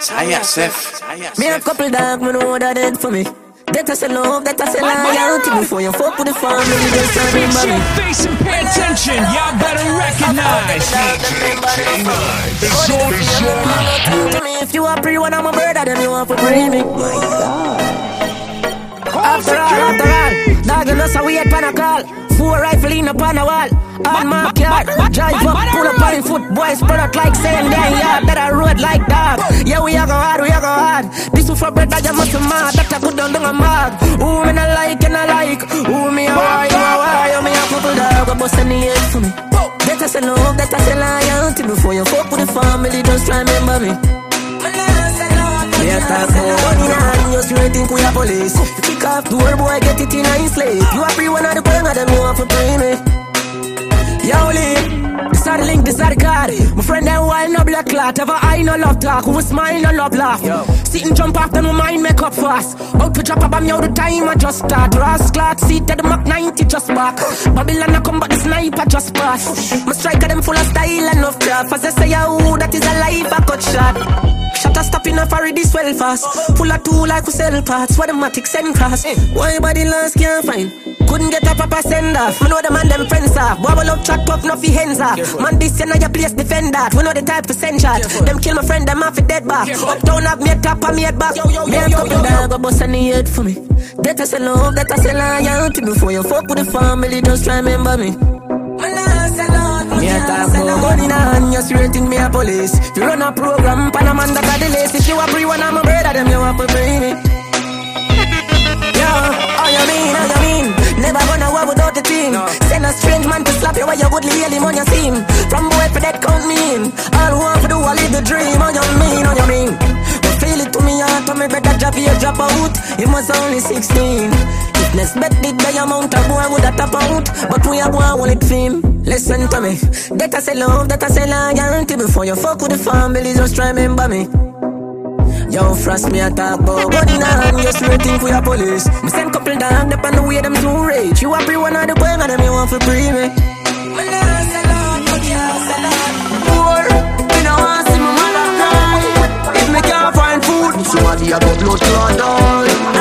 ISF. Me a couple dog, me know what that dead for me. That I say love, that I say loyalty Before you fuck with the family, just remember Fix me your face and pay attention. Y'all better recognize. To me, If you are pre when I'm a brother, then you want to bring me My God After all, after all Dog, you know so we had pan a call Four rifle in upon a wall. On my car, drive up, pull up on foot, boys spread out like saying they yard. That I road like dog. Yeah, we are go hard, we are go hard. This is for bread that you must be mad, that I could do a mad. Who me not like and I like, who me a why, you a why, you me a couple dog, a bust the head for me. That I say love, that I say loyalty before you fuck with the family, just try remember me. Me a talk about money and you straight think we a police. Kick off door, boy, get it in a slave. You a free one of the queen of them, you want to pay me. Yo, Lee, this are the link, this are the card. My friend, that wine no black clot. Ever I no love talk, who smile no love laugh. Yo. Sit and jump off, then my mind make up fast. Out to drop a bomb, yo, the time I just start. Clock, seat at the Mac 90 just back. Babylon I come, but the sniper just pass. My striker, them full of style and of craft. As I say, yo, that is a life I cut shot. Shut a stop in a furry this well fast. Full of two like we sell parts. What the matic send cross. Why body last can't find? Couldn't get a proper send off. We know the man them friends off. Wobble up, chat tough, no fi hands off. Man, this you know your place defend that. We know the type for send shot. Them kill my friend, them off a dead back. Uptown have me a top and me a back. Me a couple dog, a bust any head for me. That I say love, that I say loyalty. Before you fuck with the family, just try remember me. Me a talk about gun in a hand, you straight think me a police. You run a program, pan a man that the lace. If you a pre one, I'm a brother, them you have to bring me. Yeah, how you mean, how you mean? Never gonna war without the team. Send a strange man to slap you while you goodly hear him on your team. From boy for that count me in. All who want to do, I live the dream. How you mean, how you mean? But feel it to me, heart, to me better drop here, drop out. He was only 16. Fitness bet did the amount of boy would have tap out. But we are boy, want it fame. Listen to me. That I say love, that I say loyalty. Before you fuck with the family, just try remember me. Yo, frost me a talk about gun in a hand, you straight think we a police. Me send couple down, up on the way them too rage. You a free one of the boy, and them you want to free me. Poor, me no want see my mother cry. If me can't find food, somebody a go blood clot all. Them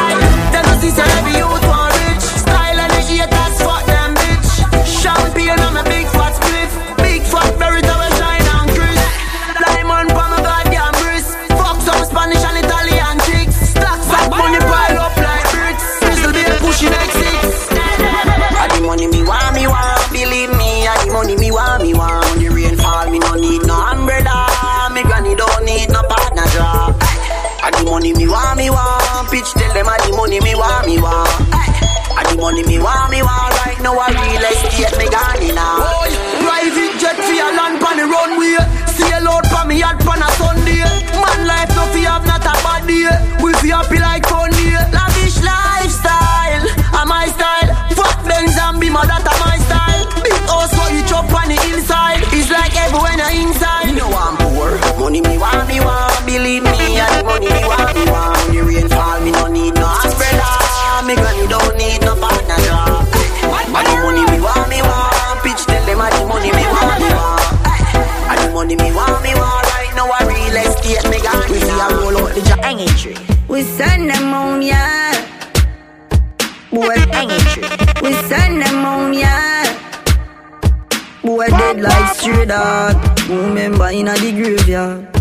It's like straight dog. Remember in a the graveyard.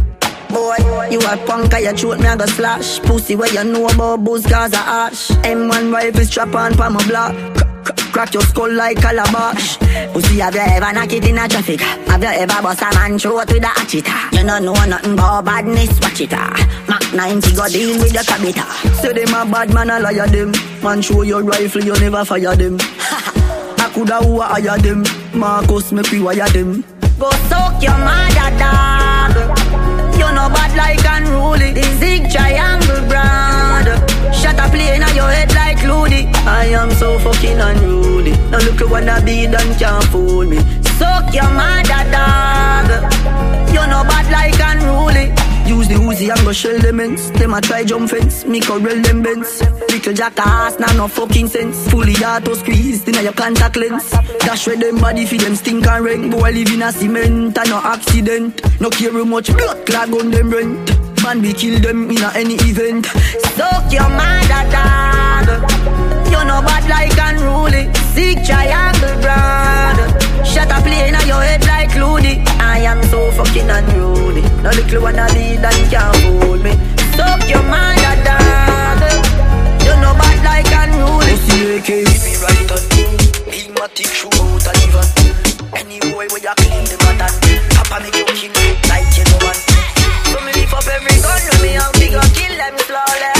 Boy, you a punk, I throat me, I go slash. Pussy, where you know about booze, cause I ash. M1 rifle strap on for my block. Crack- your skull like calabash. Pussy, have you ever knock it in a traffic? Have you ever bust a man throat with a hatchet? You don't know nothing about badness, watch it. ah. Mac 90 go deal with your cabita. Say them a bad man, I liar them. Man, show your rifle, you never fire them. I coulda who a hire them. Marcus, make we wire them. Go soak your mother, dog. You know bad like unruly. The zig triangle brand. Shut a plane on your head like Loody. I am so fucking unruly. Now look what I be done can't fool me. Soak your mother, dog. You know bad like unruly. Use the Uzi and go shell them ends. Them a try jump fence, me corral them bends. Little jackass, nah no fucking sense. Fully auto squeeze, inna your contact lens. Dash where them body fi them stink and rank. Boy I live in a cement and no accident. No care how much blood clot on them rent. man, we kill them in a any event. Suck your mother, dog. Little one I lead and can't hold me. Suck your mother, dog. You know bad like unruly. See, AK, me right on. Big shoot out and even. Any boy where you clean the matter. Papa make you kill like you know man. So me lift up every gun with me and go kill them slowly.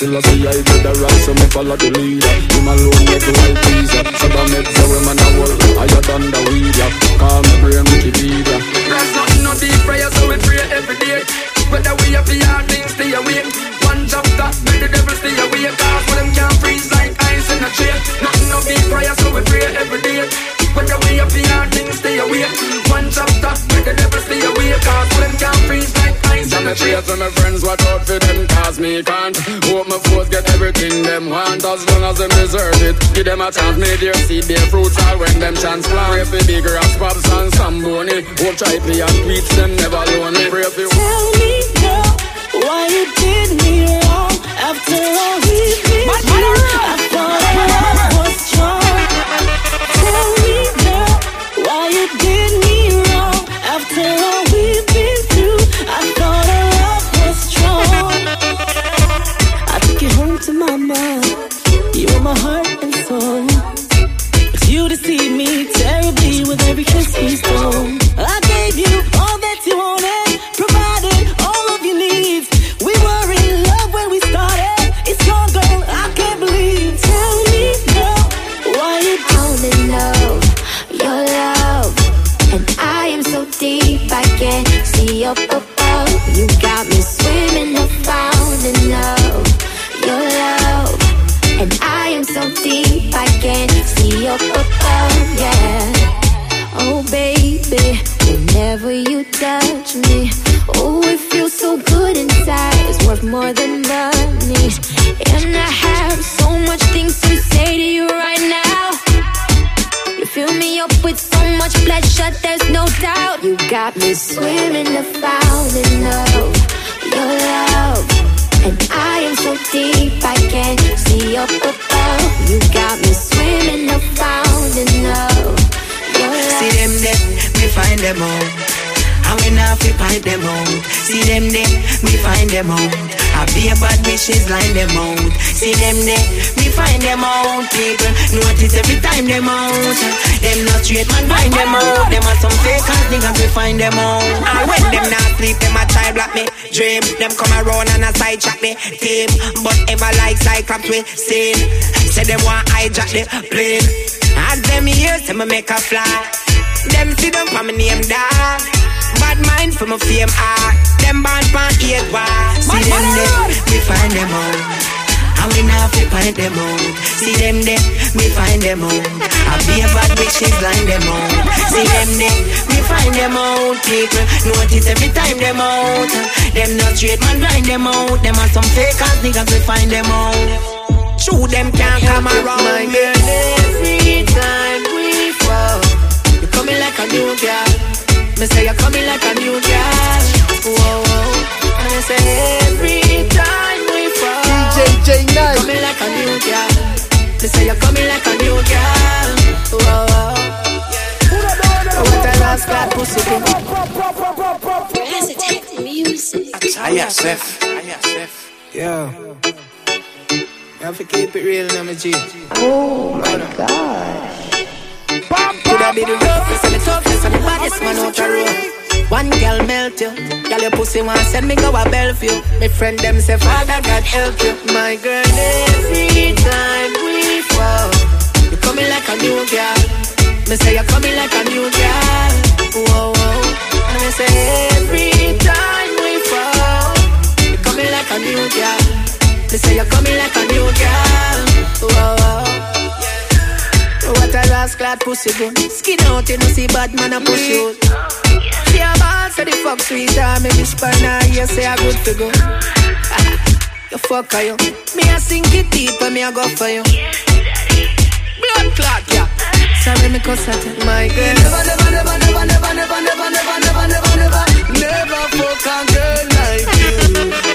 And I still see I did the right so me follow the leader Him alone make life easier So the meds we man a work higher than the weed yeah. Call me brain Wikipedia There's nothing no deep prayer, so we pray every day. Whether we have the hard things, stay away. One chapter, make the devil stay away. Cause for them can't freeze like ice in a tray. Nothing no deep prayer, so we pray every day. Whether we have the hard things, stay away. One chapter, make the devil stay away. Cause for them can't freeze like ice So in me a tray. pray to my friends watch out for them Cause me can't Hope my foes get everything them want As long as them deserve it Give them a chance May their seed bear fruits All when them chance plant Pray for big raps, pops and some bony Hope try play and tweets them never lonely Pray for Tell me, girl, why you did me wrong after all we've been through. I thought our love was strong. Tell me, girl, why you did me wrong after all we've been through. I thought our love was strong. I took you home to mama. You were my heart and soul. But you deceived me terribly with every kiss we stole. I gave you all them there, me find them out. I be a bad bitches line them out. See them there, me find them out. People notice every time them out. Them not straight man find them out. Them are some fake ass niggas we find them out. And when them not sleep, them a try block me dream. Them come around and a side chat me team. But ever like Cyclops we seen. Say them want hijack the plane. As them here, say me make a fly. Them see them for my name dog. Bad mind for my fame ah. Them born from eight war. See them there, me find them out. And we now fi find them out. See them there, me find them out. I be a bad bitches line them out. See them there, me find them out. People notice every time them out. Them not straight man blind them out. Them are some fake ass niggas we find them out. True them can't come around My girl, every time we fall, you coming like a new girl. Me say you're coming like a new girl. Whoa, whoa. And I say every time coming like a new girl. Me say you're coming like a new girl. Whoa, whoa. What a last clap pussy. ISF. Yeah. You have to keep it real, now. Oh my god. Could I be the roughest and the toughest and the baddest man out the road? One girl melt you. Girl, your pussy want send me go a Bellevue. My friend them say, Father God help you. My girl, every time we fall, you coming like a new girl. Me say you coming like a new girl. Whoa, whoa. And me say every time we fall, you coming like a new girl. Me say you coming like a new girl. Whoa, whoa. What a rascal pussy good. Skin out, you know see bad man a push you. A ball, say the fuck sweet, ah, me whisper now, you say a good figure. you fuck her, you. Me a sink it deep, and me a go for you. Blood clot, yeah. Sorry, me cuss at you, my girl. Never, never, never, never, never, never, never, never, never, never, never, never fuck a girl like you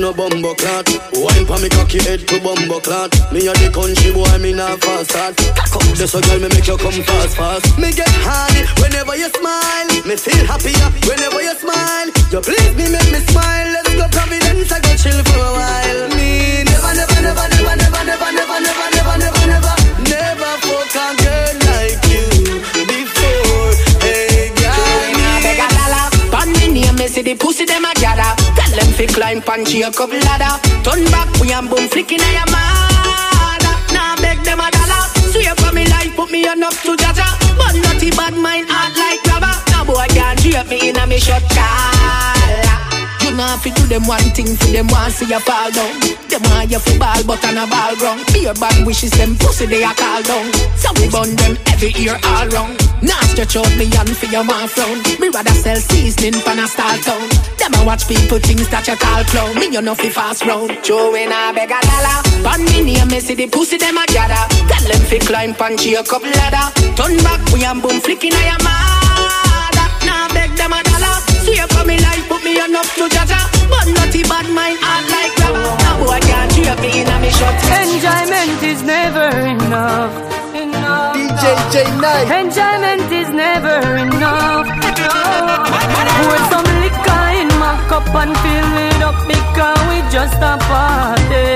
no bumbo clot Wine pa me cocky head to bumbo clot Me a the country boy, me not fast start Just a girl me make you come fast fast Me get high whenever you smile Me feel happier whenever you smile You please me, make me smile Let's go Providence, I go chill for a while Me never, never, never, never, never, never, never, never, never, never, never, never fuck a girl like you before. Hey, girl. Me name, me see the pussy them a gather. Fi climb pan Jacob ladder. Turn back, we and boom flicking a your mother. Nah, beg them a dollar. Swear for me life, put me on up to Jaja. But naughty bad mind, heart like rubber. Now boy can't drape me in a me shot collar. You know fi do them one thing for them want see you fall down. Them want you fi ball but on a ball ground. Be your bad wishes them pussy they a call down. So we burn them every year all round. Now stretch out me hand for your man frown. Me rather sell seasoning pan a stall town. Them a watch people things that you call clown. Me you know fi fast round. Joe in I beg a dollar. Pan me name me see the pussy them a gather. Tell them fi climb pan Jacob ladder. Turn back we and boom flicking a your mother. Now beg them a dollar. Swear for me life, put me on up to Jaja. But naughty bad mind, heart like rubber. Now boy can't drape me in a me shot. Enjoyment is never enough. Enough. DJ J Night Enjoyment is never enough. Pour some liquor in my cup and fill it up because we just a party.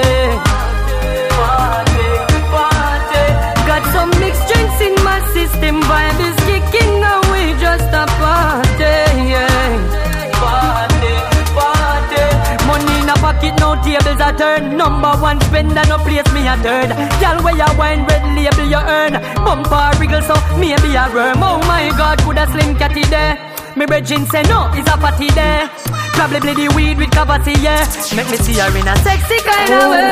Party, party. Got some mixed drinks in my system, vibe is pocket, no tables a turn. Number one spender, no place me a third. Girl, where you wine, red label you earn. Bumper wriggle, so maybe a worm. Oh my God, could a slim catty there? Me brethren say no, it's a party there. Probably the weed with cavity, yeah. Make me see her in a sexy kind of way.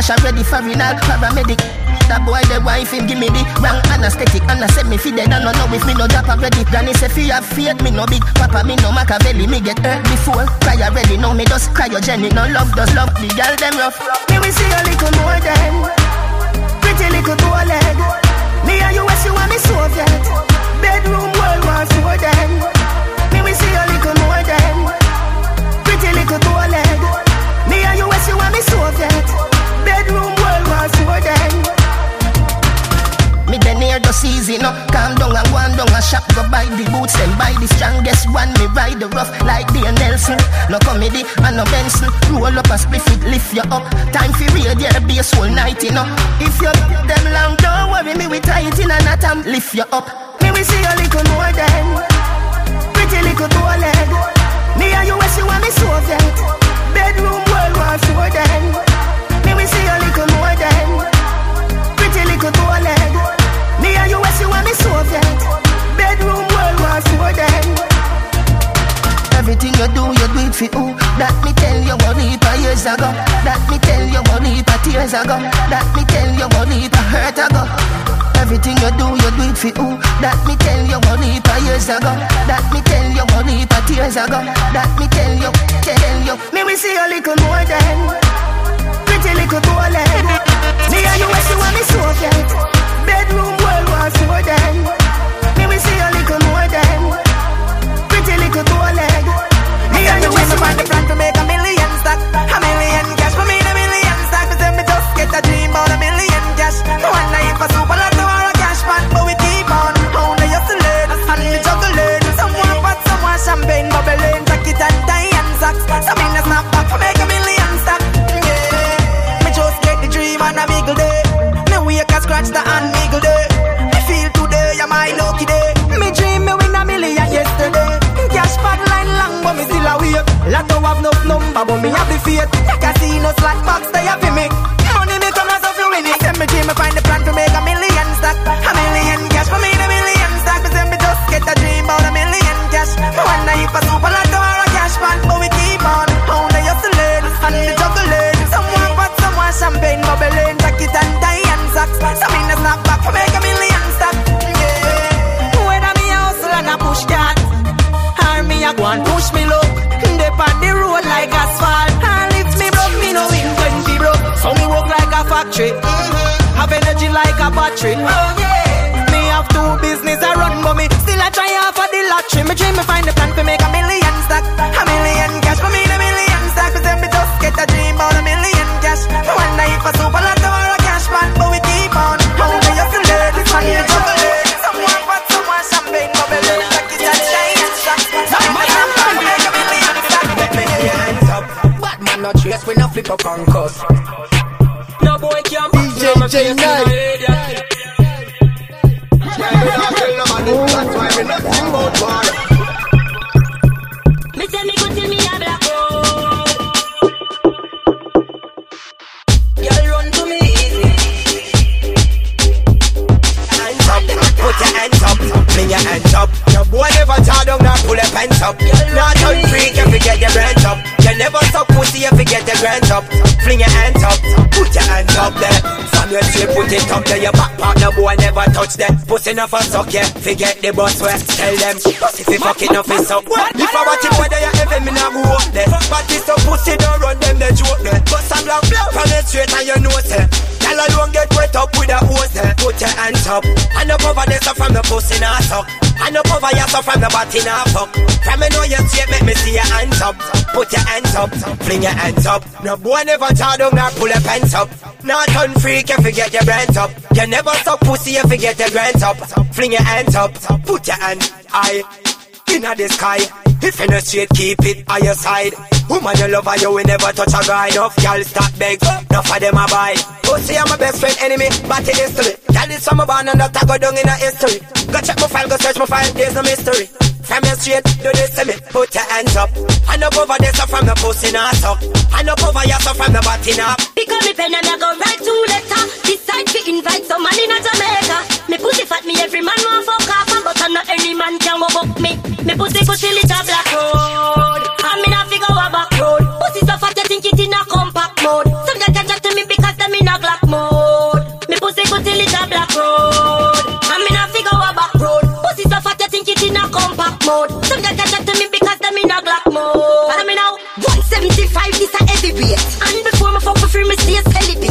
Already, crash already, foreigner, paramedic. That boy, the wife him give me the wrong anesthetic. And I said me fi dead, I don't know if me no drop already Granny say have faith, me no big. Papa, me no Machiavelli Me get hurt before, cry already Now me just cryogenic, no love does love The girl them rough. Me we see a little more than Pretty little toe leg. Me and you, you and me Soviet Bedroom World War Four then Me we see a little more than Pretty little toe leg. Me and you, you and me Soviet Bedroom World War Four then me then near the season, no Calm down and go on down a shop. Go buy the boots and buy the strongest one. Me ride the rough like the Nelson. No comedy and no Benson. Roll up a split it, lift you up. Time for radio, bass whole night, you know. If you them long, don't worry me We tight in and not am lift you up. Me we see a little more than Pretty little toe leg Me and you, you and me Soviet Bedroom World War Four then We see little Pretty little Me and you, me Bedroom Everything you do, you do it who? That me tell you a years ago. That me tell you a tears ago. That me tell you a hurt ago. Everything you do, you do it who? That me tell you a years ago. That me tell you a ago. That me tell you, tell you. Me we see a little more than pretty little toilet. Me and you wish you want me so yet. Bedroom world was more than. Me we see a little more than. Pretty little toilet. Me and you wish you want me front to make a million stack, a million cash for me. Enough for suck, yeah. Forget the boss where. Tell them, pussy fi fuck enough is up. If I watch it, whether you ever me nah go up there. But this some pussy don't run them, they joke there. But some black blood from the straight and you know say. Tell alone get wet up with a hose there. Put your hands up. And up over so from the pussy nah suck. And up over so from the body nah fuck. From me know you straight, make me see your hands up. Put your hands up, fling your hands up. No boy never tie down nor pull your pants up. Not on freak you get your brands up. You never suck pussy you get your grants up. Fling your hands up, put your hands high inna the sky. If you no straight, keep it on your side. Woman, you love her, you will never touch a guy. Enough girl stop beg, enough of them oh, a buy. Pussy, I'm my best friend, enemy, but it. Girl, it's from a born and that I go down in a history. Go check my file, go search my file, there's no mystery. From your straight, do this to me, put your hands up. And up over there, so from the pussy, not suck. And up over here, so from the body, not. Pick up me pen and I go write two letter. Decide to invite some man in a Jamaica. Me pussy fat me every man want fuck off, but I'm not any man can go fuck me. Me pussy it a black road. And me not figure a back road. Pussy so fat you think it in a compact mode. Some girl can chat to me because them in a black mode. Me pussy it a black road. Mode. Some can chat to me because them in a Glock mode. Follow me now. 175 this a heavyweight. And before me fuck for free, me stay celibate.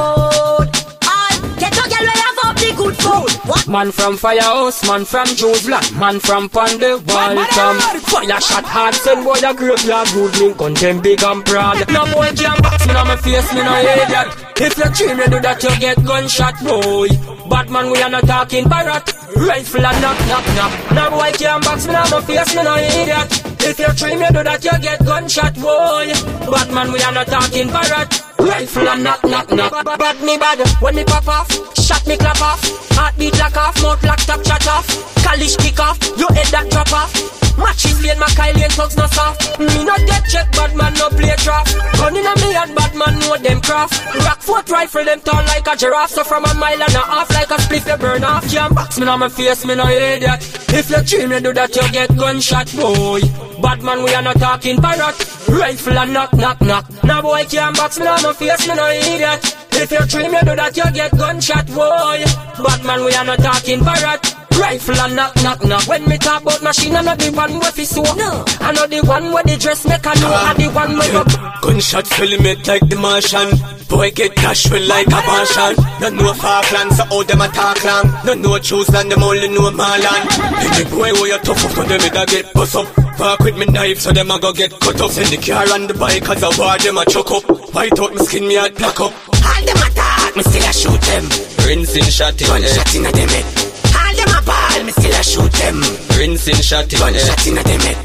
Mode. All get a girl where have up the good food. What? Man from Firehouse, man from Joe's Black, man from Pande, welcome. Fire shot hard, send boy a graveyard, good link on them big and proud. No boy can box me on my face, me no idiot. If you dream you do that, you get gunshot, boy. Batman, we are not talking parrot. Rifle and knock, knock, knock. No boy can box me on my face, me no idiot. If you dream you do that, you get gunshot, boy. Batman, we are not talking parrot. Rifle and knock, knock, knock. Bad me bad, when me pop off, shot me clap off. Heartbeat lock off, mouth lock top chat off. College kick off, your head that drop off. Matches lane, my Kylian thugs no soft. Me not get check, bad man no play trap. Gun in a me and bad man know them craft. Rock foot rifle, them tall like a giraffe. So from a mile and a half, like a spliff, you burn off. Can't box me on my face, me no idiot. If you dream you do that, you get gunshot, boy. Bad man, we are not talking parrot. Rifle and knock, knock, knock. Now boy can't box me on my face, me no idiot. If you dream you do that, you get gunshot, boy. Bad man, we are not talking parrot. Rifle and knock knock knock. When me talk about machine, I know the one where fi sew. No, I know the one where the dress make a know. I the one where go. Gunshot fill me like the Martian. Boy get dash with like a passion. No know Falkland, so how them attack long. No know choose land, them only know Marland. Any boy where you tough up, so them it a get bust up. Walk with me knife, so them a go get cut up. Send the car and the bike, cause I war them a chuck up. White out my skin, me a black up. All them attack, me still a shoot them. Rinsing shot in eh. Gun head. shot inna them head. All them a ball, me still a shoot them. Rinsing shot in Gun shot inna them head.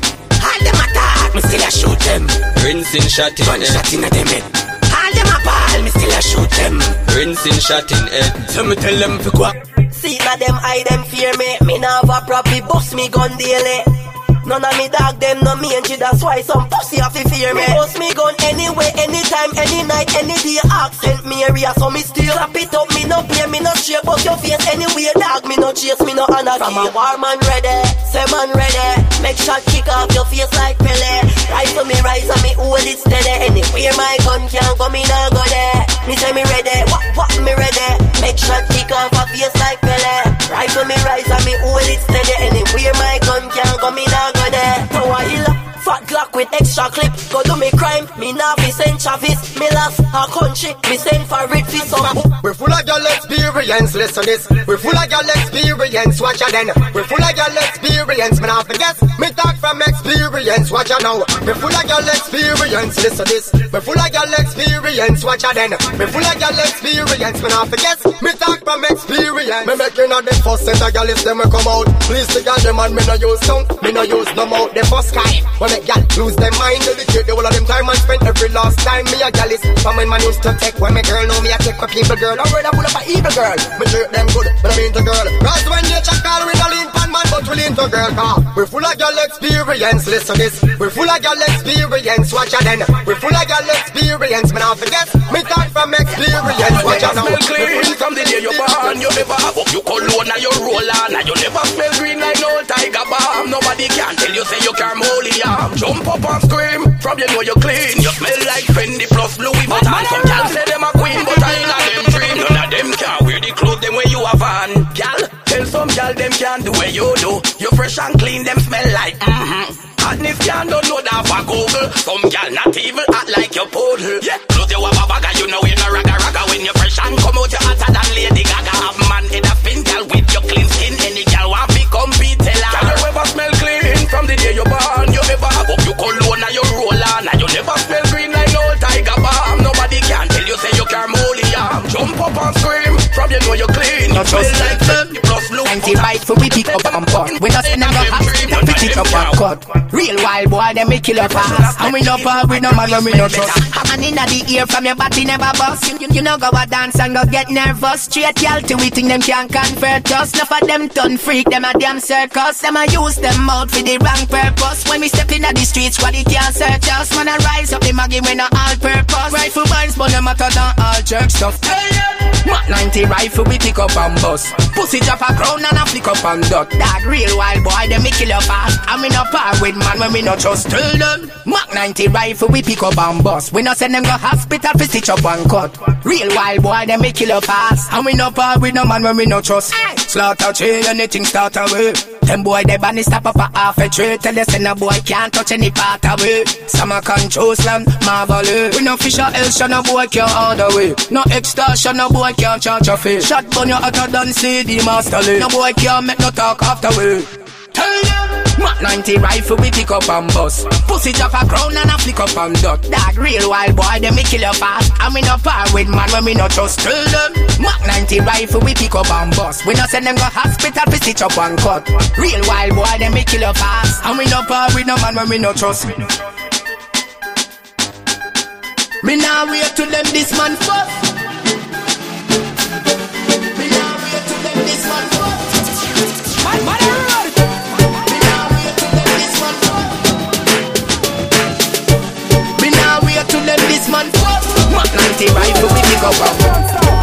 All them attack, me still a shoot them. Rinsing shot in Gun head. shot inna them head. All them a ball, me still a shoot them. Rinsing shot in head. So me tell them fi go. See na them eye them fear me. Me nah have a property, bust me gun daily. None of me dog them no she. that's why some pussy have to fear me. Bust me gun anyway, anytime, any night, any day. Accent me area, so me still clap it up. Me no play, me no shake, but your face anyway, dog. Me no chase, me no honor. From a war man ready, say man ready. Make shot kick off your face like Pele. Rifle me rise and me hold it steady. Anywhere my gun can go, me no go there. Me say me ready, what what me ready. Make shot kick off a face like Pele. Rifle me rise and me hold it steady. Anywhere my gun can go, me nah go there. Power hill, fat Glock with extra clip. Go do me crime, me nah fi send Travis. Me last a country, me send for it fi some. We're full of your experience, listen this. We're full of your experience, watch ya then. We're full of your experience, me not forget. Me talk from experience, watch ya now. We're full of your experience, listen this. We're full of your experience, watch ya then. We're full of your experience, me not forget. Me talk from experience. Me making a the first set of gal if them come out. Please the gal them and me no use tongue, me no use no mouth. The first guy, me gal lose their mind, dedicate the whole of them time and spend every last time. Me a gal is from when man used to take when me girl know me I take for people girl. I'm worried I pull up a evil girl. Me treat them good, but I mean to girl. Cause when call we no lean pan man, but we lean to girl. Car. We're full of girl experience, listen this. We're full of girl experience, watch ya then. We're full of girl experience, me not forget. Me talk from experience, watch ya now. smell clean from the day you born. You never have up, you cologne and you roll on. And you never smell green like no tiger balm. Nobody can tell you say you can't holy arm. Jump up and scream from you know you clean. You smell like Fendi plus Louis Vuitton. Some gal say them a queen, but I ain't a them dream. None of them can wear the clothes them where you have on. Gal, tell some gal them can do what you do. You fresh and clean, them smell like mm-hmm. Hotness can don't know that for Google. Some gal not even act like your poodle. Yeah, clothes you have a you know you no ragga ragga. When you fresh and come out, you hotter than Lady Gaga. Have man in a spin, gal with your clean skin. Any gal want be compete, tell her. Gal you ever smell clean from the day you born. You ever have up, you cologne and you roll on. And you never smell green like no tiger balm. Nobody can tell you say you can't moly arm. Jump up and scream from you know you clean. You smell like Ninety right for we pick up and put. We not send pick up cut. Real wild boy, them make kill up fast. And we no part, we no man, when we no trust. And inna the ear from your body never bust. You, you, you know go a dance and go get nervous. Straight y'all to we think them can't convert us. Enough of them done freak, them a damn circus. Them a use them out for the wrong purpose. When we step inna the streets, squad it can't search us. Man a rise up the maggie when a all purpose. Rifle binds, but them hotter than all jerk stuff. Mac 90 rifle we pick up and bust. Pussy drop a crown and a flick up and dot. That real wild boy, them me kill you fast. And we no part with man when we no trust. Tell them. Mac 90 rifle we pick up and bust. We no send them go hospital for stitch up and cut. Real wild boy, them me kill you fast. And we no part with no man when we no trust. Slaughter chain, anything start away. Them boy they ban stop up a half a tray. Tell us a boy can't touch any part away. Some a control slam, marvelous. We no fish or else, no boy can't order way. No extortion, no boy can't charge a fee. Shot bun you hotter than CD master lay. No boy can't make no talk after way. Tell. Mac 90 rifle we pick up and bust. Pussy drop a crown and a flick up and dot. That real wild boy, them me kill you fast. And we no par with man when we no trust. Tell them. Mac 90 rifle we pick up and bust. We no send them go hospital for stitch up and cut. Real wild boy, them me kill you fast. And we no par with no man when we no trust. Me now wait to them this man fuck. Mac 90 rifle we pick up and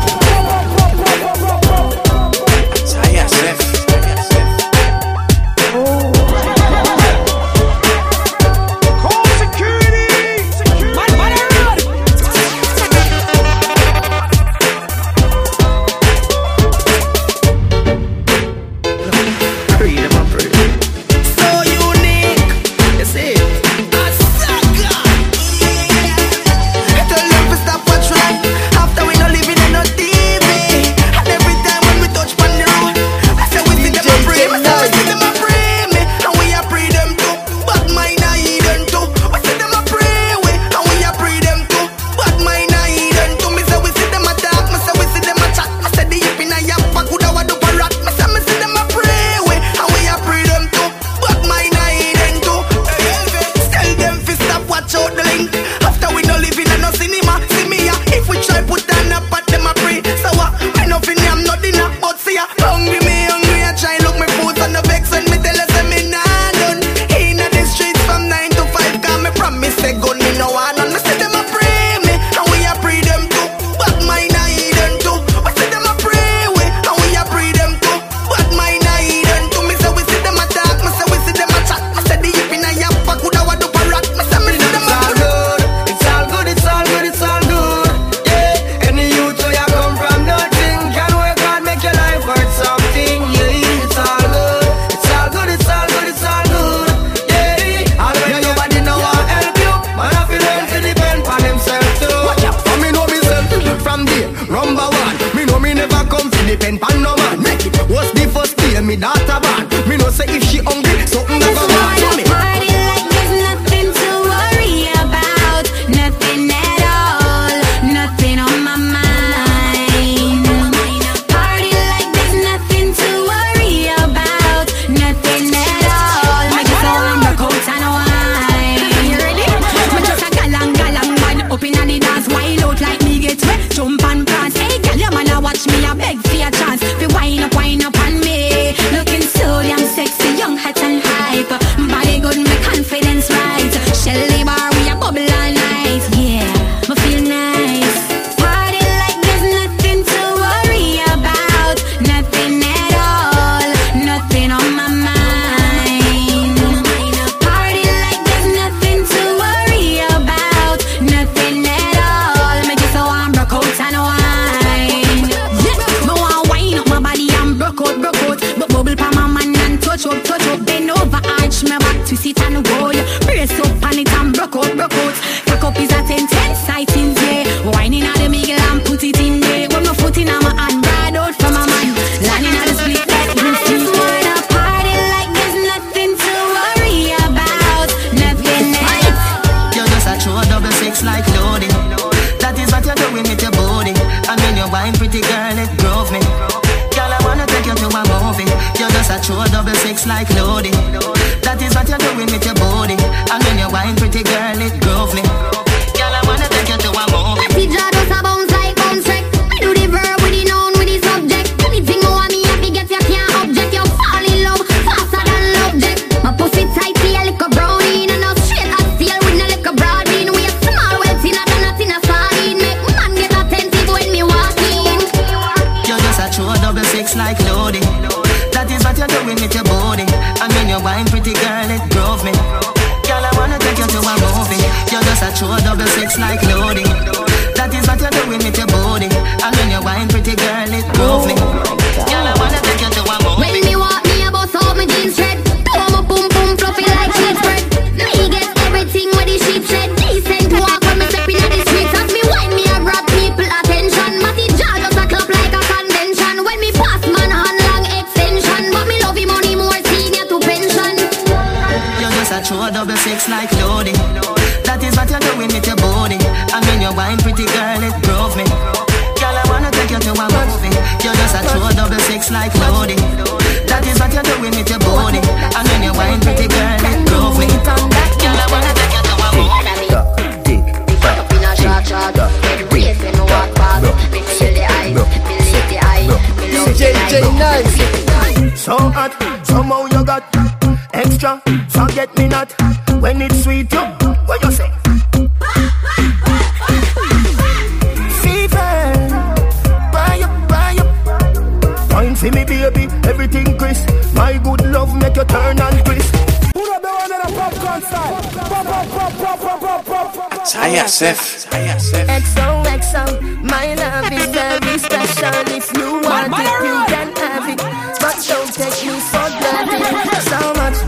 Taya Seth. Taya Seth. XOXO, my love is very special. If you want it, you can have it. But don't take me for granted. So much,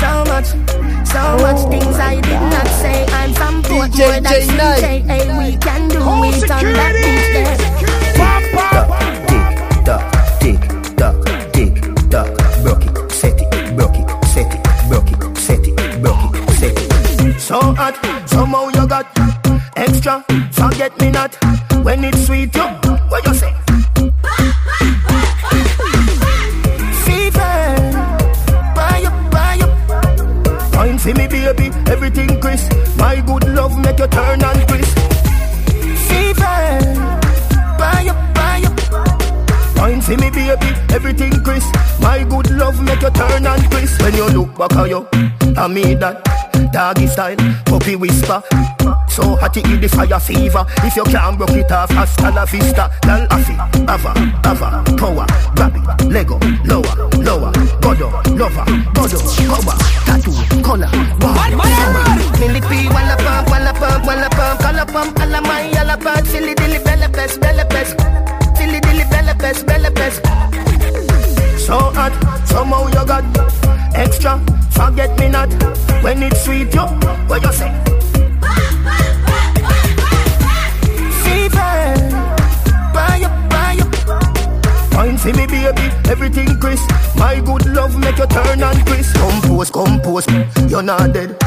so much, so much oh. things I did not say. I'm from Portmore, that's CJ. Forget me not when it's sweet. You, what you say? Fever, buy up, buy up. Wine for me, baby, everything crisp. My good love make you turn and crisp. Fever, buy up, buy up. Wine for me, baby, everything crisp. My good love make you turn and crisp. When you look back at you, I mean that. Doggy style, puppy whisper. So hot it give the fire fever. If you can't broke it off, hasta la vista. Lal afi, ava, ava, power, it, Lego, lower, lower, godo, lover, godo, cover, tattoo, color, bar, Millipede, walla pump, walla pump, walla pump, color pump, alla my yalla pump, silly dilly bella pest, bella pest, silly dilly bella pest, bella pest. So hot, somehow you got extra. Forget me not when it's sweet. You, what you say? Wine for me, baby, everything crisp. My good love make you turn and crisp. Compose, compose, you're not dead.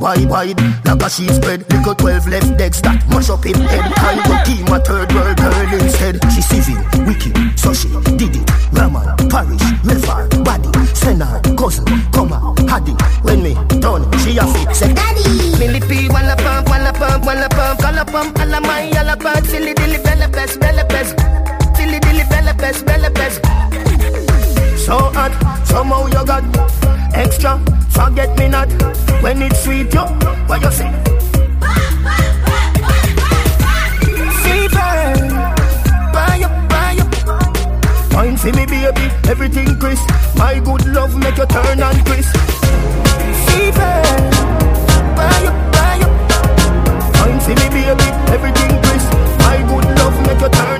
Wide, wide, like a sheet spread. Little 12 left legs that mash up him head. I go team a third world girl instead. She civil, wicked, so she did it. Raman, parish, Mefar, body, send her cousin, come had it. When me done, she a fit, say daddy. Millipede, walla pump, walla pump, walla pump, color pump, alla my yalla pump, silly dilly bella pest, bella silly bella pest, bella. So hot, somehow you got extra. Forget me not when it's sweet. You, what you say? Wine for me, baby, everything crisp. My good love make you turn and crisp. Fever, buy up, buy up. Wine for me, baby, everything crisp. My good love make you turn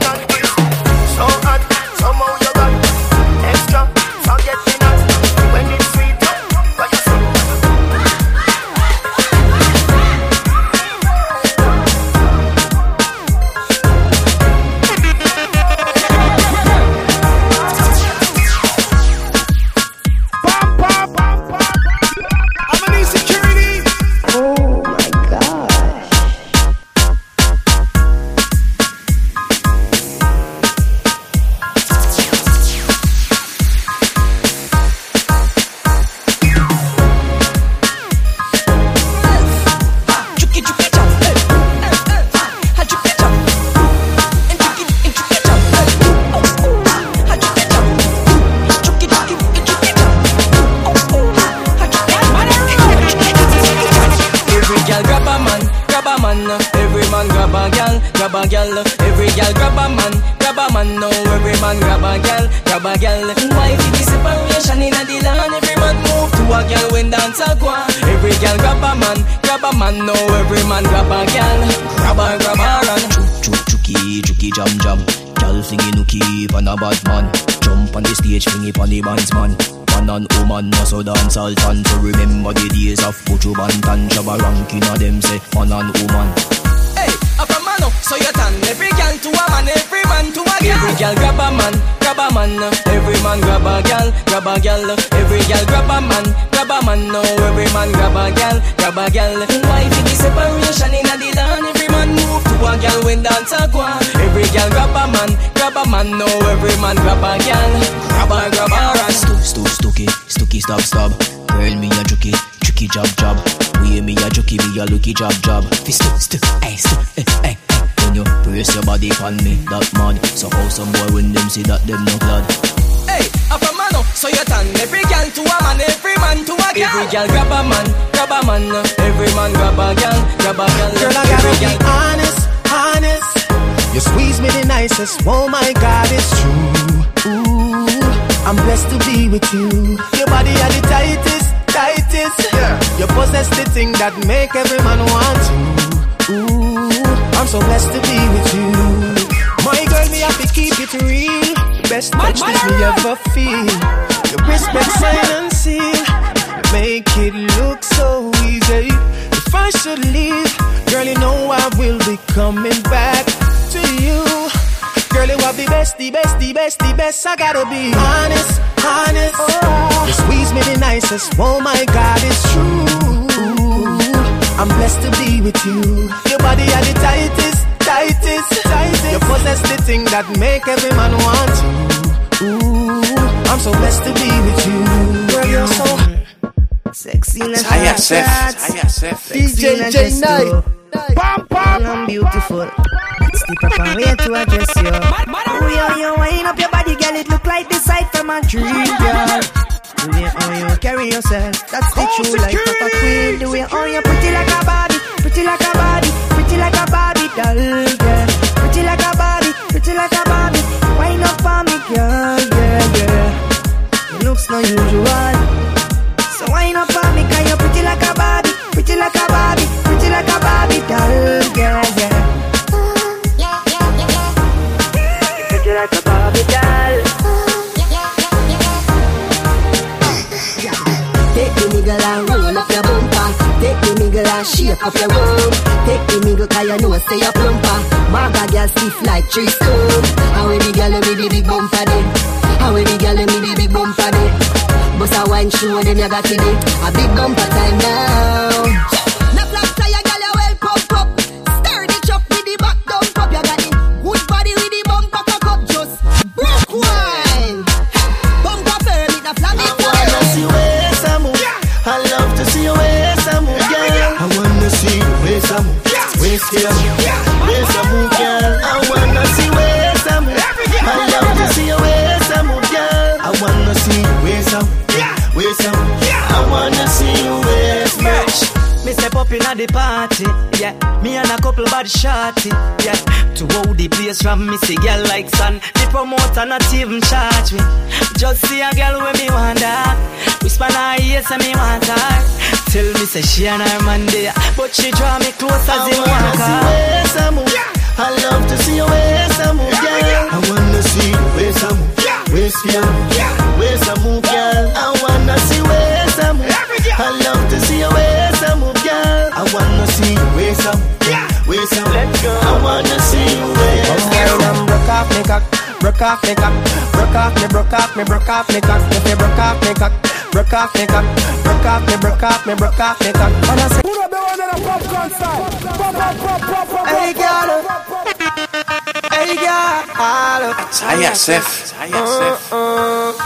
Oh my God, it's true. Ooh, I'm blessed to be with you. Your body are the tightest, tightest. Yeah. You possess the thing that make every man want you. Ooh, I'm so blessed to be with you. My girl, me have to keep it real. Best touch this me ever feel. Your respect I gotta be honest, honest. You squeeze me the nicest. Oh my God, it's true. I'm blessed to be with you. Your body are the tightest, tightest, tightest. You possess the thing that make every man want you. Ooh, I'm so blessed to be with you. Girl, you're so sexy and Taya Seth, Taya Seth. DJ J Night. Bam, bam. I'm beautiful. That's the proper way to address you. Oh, yeah, you wind up your body, girl. It look like the sight from a dream, girl. The way how you carry yourself, that's the true life of a queen. The way how you pretty like a Barbie, pretty like a Barbie, pretty like a Barbie doll, girl. Pretty like a Barbie, pretty like a Barbie. Wind up on me, girl, yeah, yeah. Your looks no usual. So wind up on me, cause you're pretty like a Barbie, pretty like a Barbie, pretty like a Barbie doll, yeah, and shake up your room. Take the nigga cause you know say you're plumper. Maga girl stiff like tree stone. How we the girl with the big bumper then? How we the girl with the big bumper then? Bust a wine show them you got it in. A big bumper time now. Girl. I wanna see. I love to see I move, girl. I wanna see your ways I wanna see move. Me step up inna the party, yeah. Me and a couple bad shorty, yeah. To hold the place from me see girl like sun. The promoter not even charge me. Just see a girl when me want. Whisper her ear say me want her. Tell me say she and her man there, but she draw me close as him I walk wanna see her. ways I move. I love to see your ways I move, girl. I wanna see your ways I move. Ways I move. Ways I move, girl. I wanna see ways I move. I love to see your ways I move, girl. I wanna see your ways I move. Ways I move. Let's go. I wanna see your ways I move. I'm broke off me cock, broke off me cock, broke off me, broke off me, broke off me cock. If you broke off me cock, broke off me cock, broke off me, broke off me, broke off me cock. And I say, Put up the one in a popcorn style. Pop, pop, pop, pop, pop. Hey girl, hey girl, Taya Seth, Taya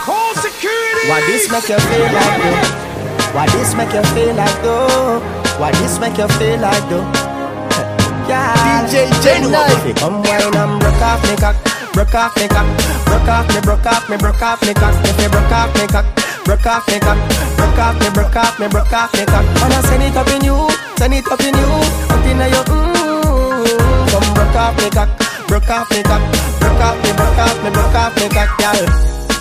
Call security. Why this make you feel like though? Why this make you feel like though? Why this make you feel like though? Yeah. DJ J Night. Come wine and broke off me cock, broke off me cock, broke off me, broke off me, broke off me cock. If you broke off me cock, broke off me cock, broke off me, broke off me, broke off me cock. I send it up in you, send it up in you, up in your mmm. Come broke off me cock, broke off me cock, broke off me, broke off me, broke off me cock, girl.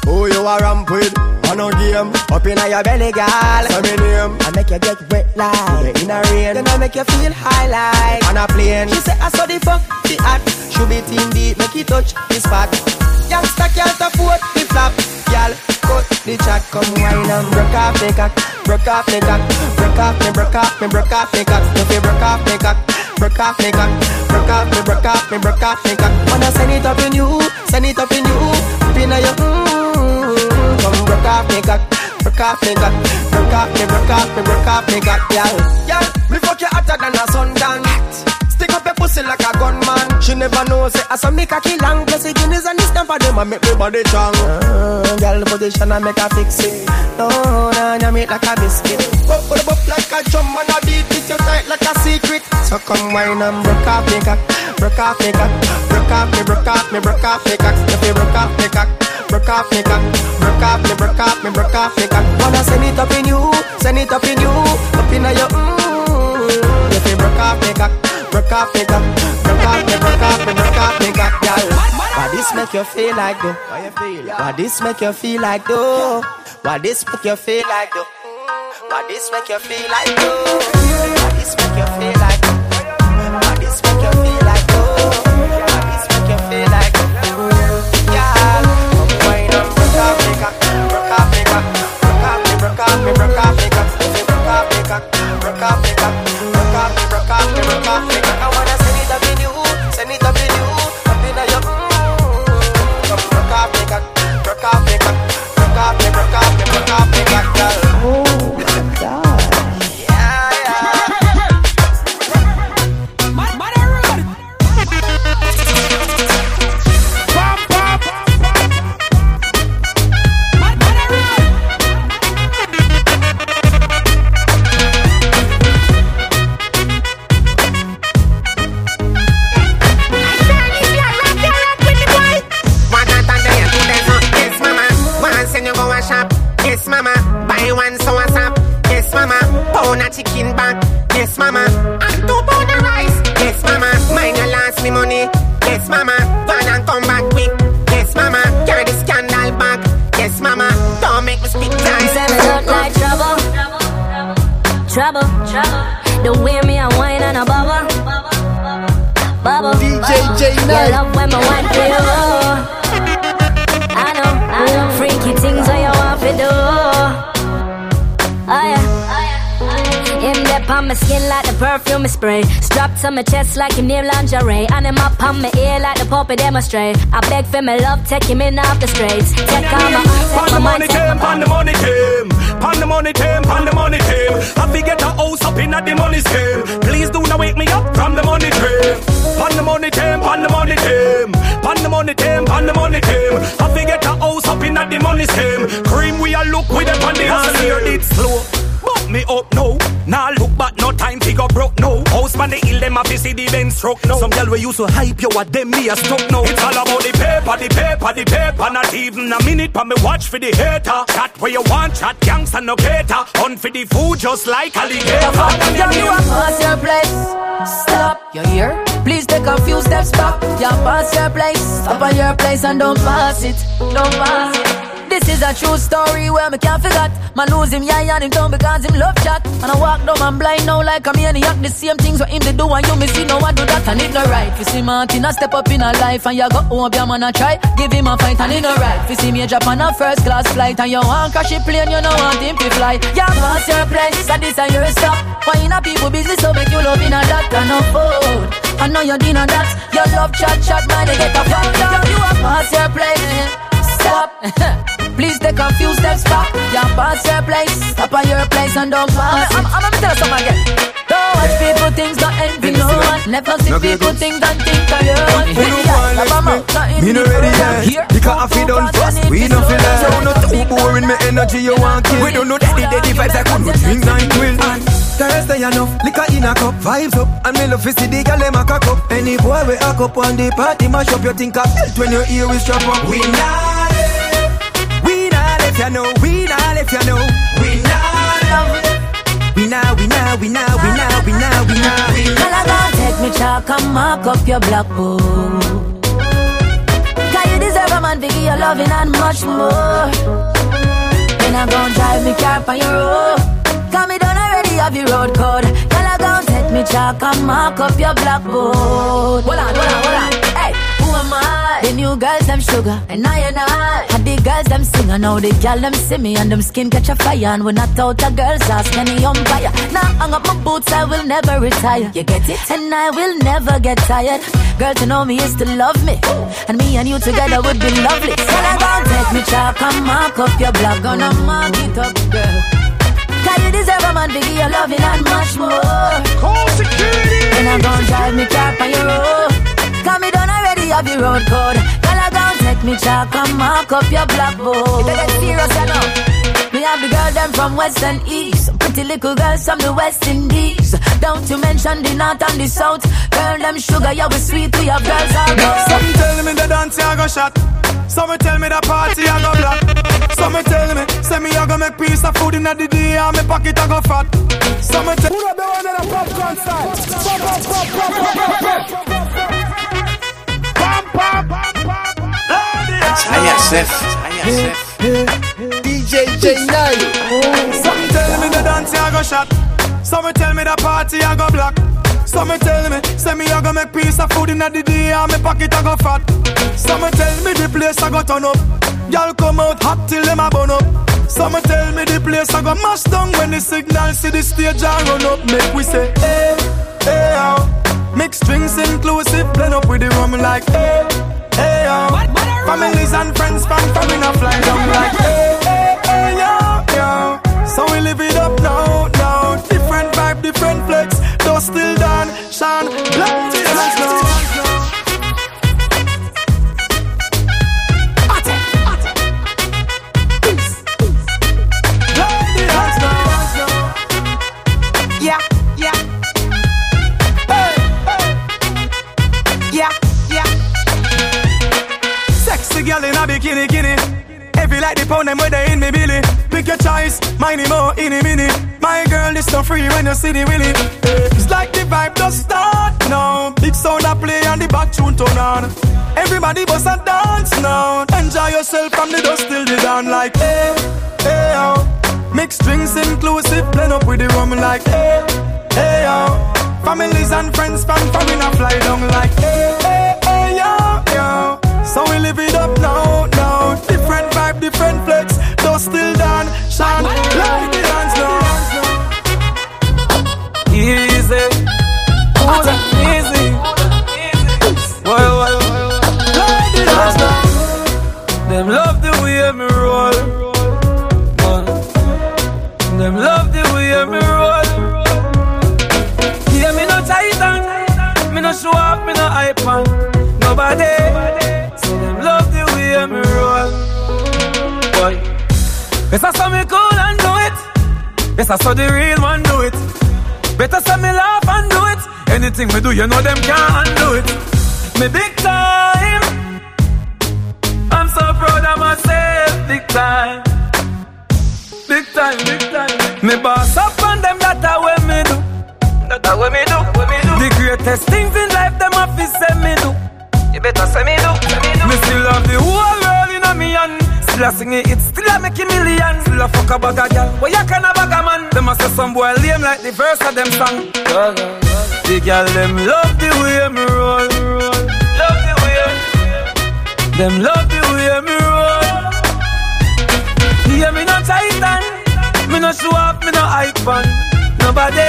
Who you a ramp with? On a game, up in your belly, girl. Say me name. I make you get wet like in a rain. Then I make you feel high like on a plane. She say I saw the fuck the hot. Should be team deep, make it touch the spot. Youngster can't afford the flap, girl. Cut the chat, come wine and broke off me cock, broke off me cock, broke off me, broke off me, broke off me cock. If you broke off me cock, broke off me cock, broke off me, broke off me, broke off me cock. Wanna send it up in you, send it up in you, up in your mmm. Come broke off me cock, broke off me cock, broke off me, broke off me, broke off me cock, girl. Girl, me fuck you hotter than a suntan. Stick up your pussy like a gunman. She never knows it. I saw me cocky long. Plus the Guinness and the stamp of them. I make me body strong. Uh, girl, position I make her fix it. No, no, no, make like a biscuit. Bop, bop, bop like a drum and a beat it. You tight like a secret. So come wine and broke off me cock. Broke off me cock. Broke off me, broke off me, broke off me cock. If you broke off me cock. Broke off me cock. Broke off me, broke off me, broke off me cock. Wanna send it up in you. Send it up in you. Up in your mmm. If you broke off me cock. Broke off me cock, broke off me, broke off me, broke off me cock, girl. Why this make you feel like though? Why you feel? Why this make you feel like though? Why this make you feel like though? Why this make you feel like though? Why this make you feel like? Why this make you feel like though? Why this make you feel like? Yeah, come wine and broke off me cock, broke off me cock, broke off me, broke off me, broke off me cock, broke off me cock, broke off me cock, my chest like him near lingerie. And him up on my ear like the puppet demonstrate. I beg for my love, take him in off the straights. Take all my heart, Pan take the my money mind, take team, pan the money team. Pan the money team, pan the money team. I fi get a house up in at the money scheme. Please do not wake me up from the money team. Pan the money team, pan the money team. Pan the money team, pan the money team. I fi get a house up in at the money scheme. Cream we a look with it on the hustle here it slow. See the Benz stroke no. Some girl we used to hype you what them me a stuck no. It's all about the paper, the paper, the paper. Not even a minute for me watch for the hater. Chat where you want, chat gangsta no cater. Hunt for the food just like alligator. Girl, you a pass your place. Stop, you hear? Please take a few steps back. You pass your place. Stop at your place and don't pass it. Don't pass it. This is a true story where me can't forget. Man lose him, yeah, and him down because him love chat. And I walk down and blind now like a maniac. The same things what him they do and you me see no one do that and it no right. You see Martin a step up in a life and you go home, your man a try. Give him a fight and it no right. You see me on a first class flight and you want crash a plane, you know want him to fly. Yeah, pass your place, and this and your stop. Why in a people business so make you love in a that and no food. I know you dinner that. Your love chat chat man, they get a pound down. You a pass your place. Stop. Please take a few steps back. Yeah, pass your place. Stop at your place and don't pass. I'm, I'm, I'm gonna tell you something again. Don't watch people things, don't envy no one. Never see people think and think of you. Who no want left me? Me no ready yet. Because I feel done fast. We no feel like so no too boring. Me energy you want kill. We don't know daddy daddy vibes. I couldn't drink nine quill. Thursday enough, liquor in a cup, vibes up, and me love to see the gyal dem a cock up. Any boy we a cup on the party mash up, you think of health when your ear is strap up. We not left, we not left left you know, we not left you know. We not love. We now, we now, we now, we now, we now, we now. Girl, I gon' take me chalk and mark up your blackboard. Cause you deserve a man to give you loving and much more. Then I gon' drive me car on your road. Cause me done already have your road code. Girl, I gon' take me chalk and mark up your blackboard. Hold on, hold on, hold on. Hey, who am I? The new girls, them sugar, and I and I. And the girls, them sing, and now the girl, them see me, and them skin catch a fire. And when I thought a girl's ass, any umpire. Now hang up my boots, I will never retire. You get it? And I will never get tired. Girl, to know me is to love me. And me and you together would be lovely. So I gon' take me chalk and mark up your block. Gonna mark it up, girl. Cause you deserve a man to give you loving and much more. Call security. And I'm gon' drive me car on your road. Cause me done already have your road code. Girl, I gon' take me chalk and mark up your blackboard. You get serious, you know. Me have the girl them from west and east. Some pretty little girls from the west indies. Don't you mention the north and the south. Girl, them sugar, yeah, we sweet. We have girls all over. Some tell me the dance I go shot. Some tell me the party I go black. Some tell me, say me I go make piece of food in the day and me pocket I go fat. Some tell me. Who the one in the popcorn style? Pop, pop, pop, pop, pop, pop, pop. ISF. DJ J9. Some tell me the dance I go shot. Some tell me the party I go black. Some tell me, say me I go make piece of food in the day and pocket I go fat. Some tell me the place I go turn up. Y'all come out hot till them a burn up. Some tell me the place I go mash down when the signal see the stage I run up. Make we say, hey, hey, oh. Mixed drinks inclusive, blend up with the rum like, hey, hey, oh. Families and friends from coming a fly down like, hey, hey, hey, yo, yo. So we live like the pound them where they in me belly. Pick your choice, mine more in a minute. My girl is so free when you see the willy. It's like the vibe just start now. Big sound a play and the back tune turn on. Everybody bust and dance now. Enjoy yourself from the dust till the dawn. Like hey, hey oh. Mixed drinks inclusive, blend up with the rum like hey, hey oh. Families and friends from a fly down like hey, hey, hey yo, yo. So we live it up now. Vibe, different flex. Though still done, shine like the dance now. Easy, Better say me cool and do it. Better say the real man do it. Better say me laugh and do it. Anything we do, you know them can't do it. Me big time. I'm so proud of myself, big time. Big time, big time. Me boss up on them, that a way me do. That I way me do, way me do. The greatest things in life, them to say me do. You better say me do, me do. Me still have the whole Still a sing it, it still a make a million. Still a fuck a bag a girl, where you can a bag a man. Them a say some boy lame like the verse of them song. The girl them love the way me roll. Love the way. Them love the way me roll. Yeah, me no titan. Me no show off, me no hype on. Nobody.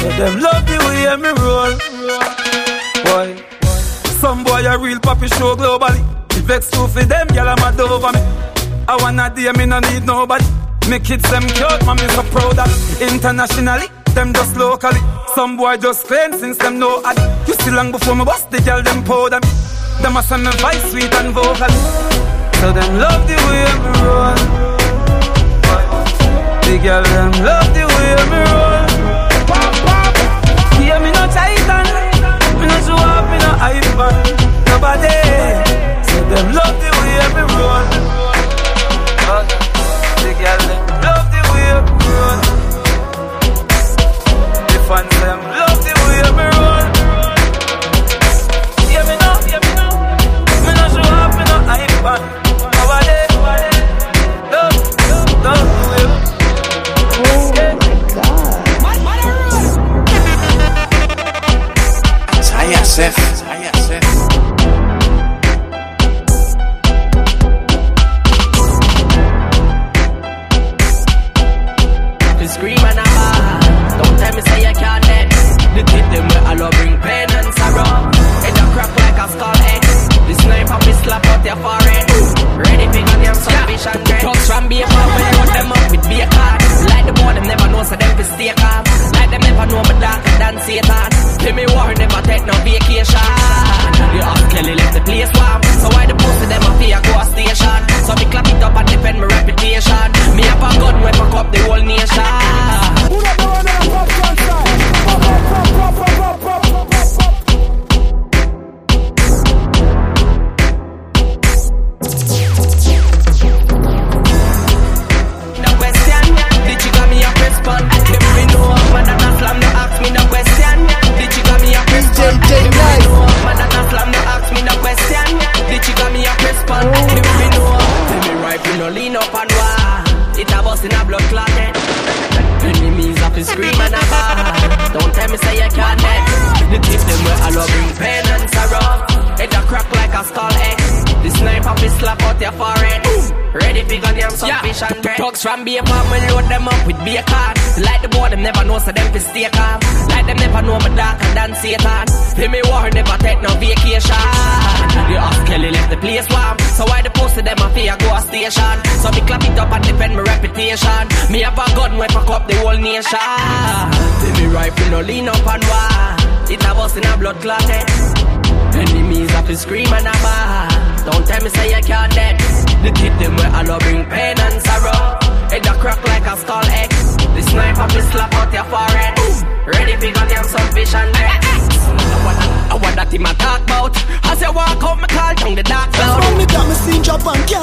So them love the way me roll. Boy. Some boy a real poppy show globally. Vex too for them, gyal a mad over me. I wanna day, me no need nobody. Me kids them cute, me so proud of. Internationally, them just locally. Some boy just claim since them know I. You still long before me bust the girl them powder me. Them a send me voice sweet and vocal. So them love the way me roll. The girl them love the way me roll.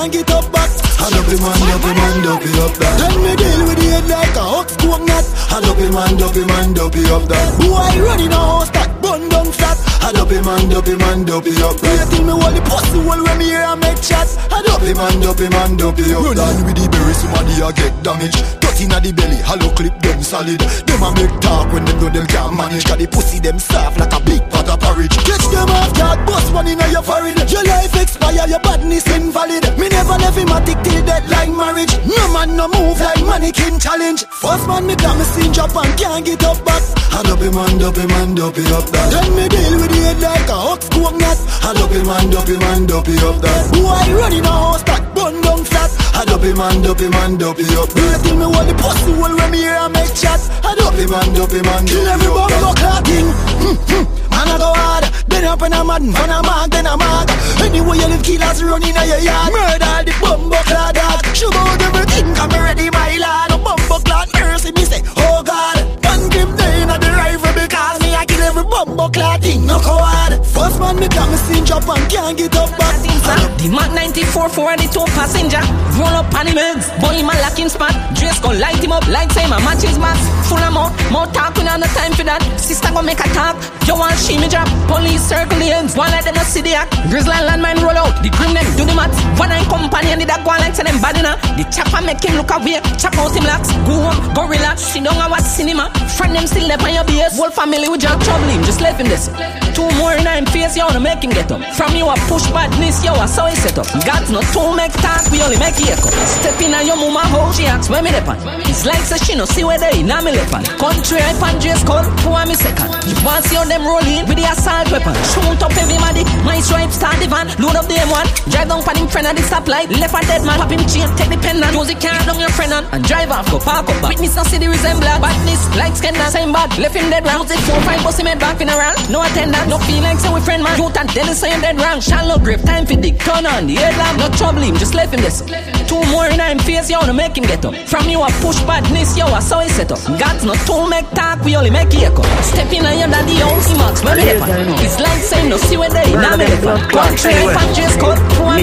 And get up back. I love him and up him and up up that. Then me deal with the head like a ox coconut. I love him and up him and up him up that. Boy running a house that bun down flat. I love him and up him and up up that. You tell me what the pussy will when me hear and make chat. I love him and up him and up him up Run on with the berry, somebody a get damaged. Cut inna the belly, hollow clip them solid. Them a make talk when them know them can't manage. Cause the pussy them soft like a big pot of porridge. Catch them off guard, bust one inna your forehead. Your life expire, your badness invalid. Me never left him a tick till deadline marriage. No man no move like mannequin challenge. First man me me seen drop and can't get up back. I him and up him and up that. Then me deal with the head like a ox coconut. I him and up him and up that. Boy running a house that bun down flat. I him and up him and up up. You tell me what the pussy will when me hear and make chat. I mm, mm, mm. and up him and Kill every bumbo clotting. Man I go hard. Then up in a mad, man a mag, then a mag. Anyway you live, killers running in your yard. Murder the bumbo clad dog. Show out everything, come ready, my lad. No bumbo clad mercy, me say, oh God. One give every bumbo clad thing, no coward. First man me come, me seen drop and can't get up back. The Mac 94 for the two passenger. Roll up on him heads, boy him a locking spot. Dress gon' light him up like say my match is max. Full of more, more talk, we not no time for that. Sister gon' make a talk. You want she me drop. Police circle the ends, one let them see the act. Grizzly landmine roll out, the grim them do the math. One company and the dog go on like say them bad enough. The chopper make him look away, chop out him locks. Go home, go relax, sit down and watch cinema. Friend them still there on your base. Whole family with your trouble just left him this. Two more in him face, you wanna make him get up. From you a push badness, you a so he set up. God's not to make talk, we only make echo. Step in on your mama house, she asks where me depend. It's like say she no see where they in me left Country I pan dress code, who am me second? You want see how them rolling with the assault weapon. Shoot up everybody, my stripe start the van, load up the M1. Drive down for him friend at the stoplight, left a dead man, pop him chain, take the pen and the car down your friend on, and drive off, go park up back. Witness not see the resemblance, badness, like skin same bad, left him dead round. It four five, bust him head back in around. No attendant, no feel like say we friend man. Youth and Dennis say him dead wrong. Shallow grip, time for dick, turn on the head lamp, no trouble him, just left him this. Two more in him face, you wanna make him get up. From you a push badness, you I saw he set up. God's not to make talk, we only make echo. Step in your daddy house, he marks depend. It's like saying no see where they in me. Country life and dress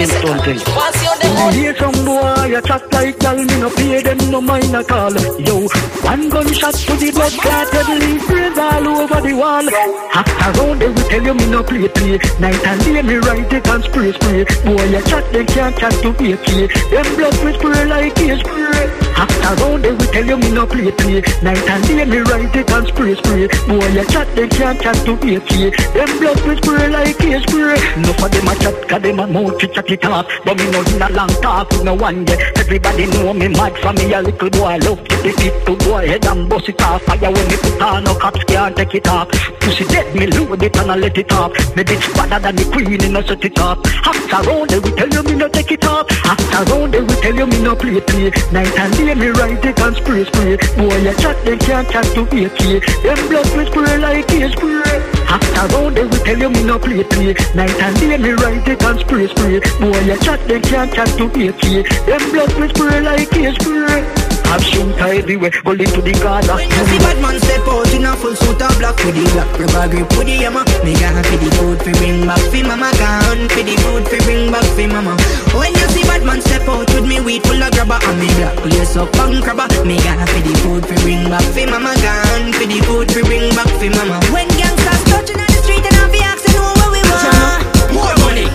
code, who am me you hear some boy, you chat like y'all, me no pay them no mind at all. Yo, one gunshot to the blood clot, heavily brains all over the wall. After round they will tell you me no play play. Night and day me write it and spray spray. Boy, you chat they can't chat to pay. Them blood will spray like a spray. After round they will tell you me no play play. Night and day me write it and spray spray. Boy you chat they can't chat to be Them blood will spray like a spray. No for them a chat 'cause them a mouth to chat it off. But me no in a long talk with no one day. Everybody know me mad for me a little boy love to the fit to boy head and bust it off. Fire when me put on no cops can't take it off. Pussy dead me load it and I let it off. Me bitch better than the queen in a set it up. After round they will tell you me no take it off. After round they will tell you me no play play. Night and day me write it and spray spray. Boy you chat they can't chat to be Them blood will spray like a spray. After round they will tell you me no play play. Night and day me write it and spray spray. Boy you chat they can't chat to be Them blood will spray like a spray. Have shooter everywhere, bullet to the Gaza. When you see bad man step out in a full suit of black with the black rubber grip with the hammer, me got for the food fi bring back fi mama, gun for the food fi bring back fi mama. When you see bad man step out with me weed full of grabber and me black lace up and crabber, me got for the food fi bring back fi mama, gun for the food fi bring back fi mama. When gangsters touching on the street and I be asking who where we want. More money,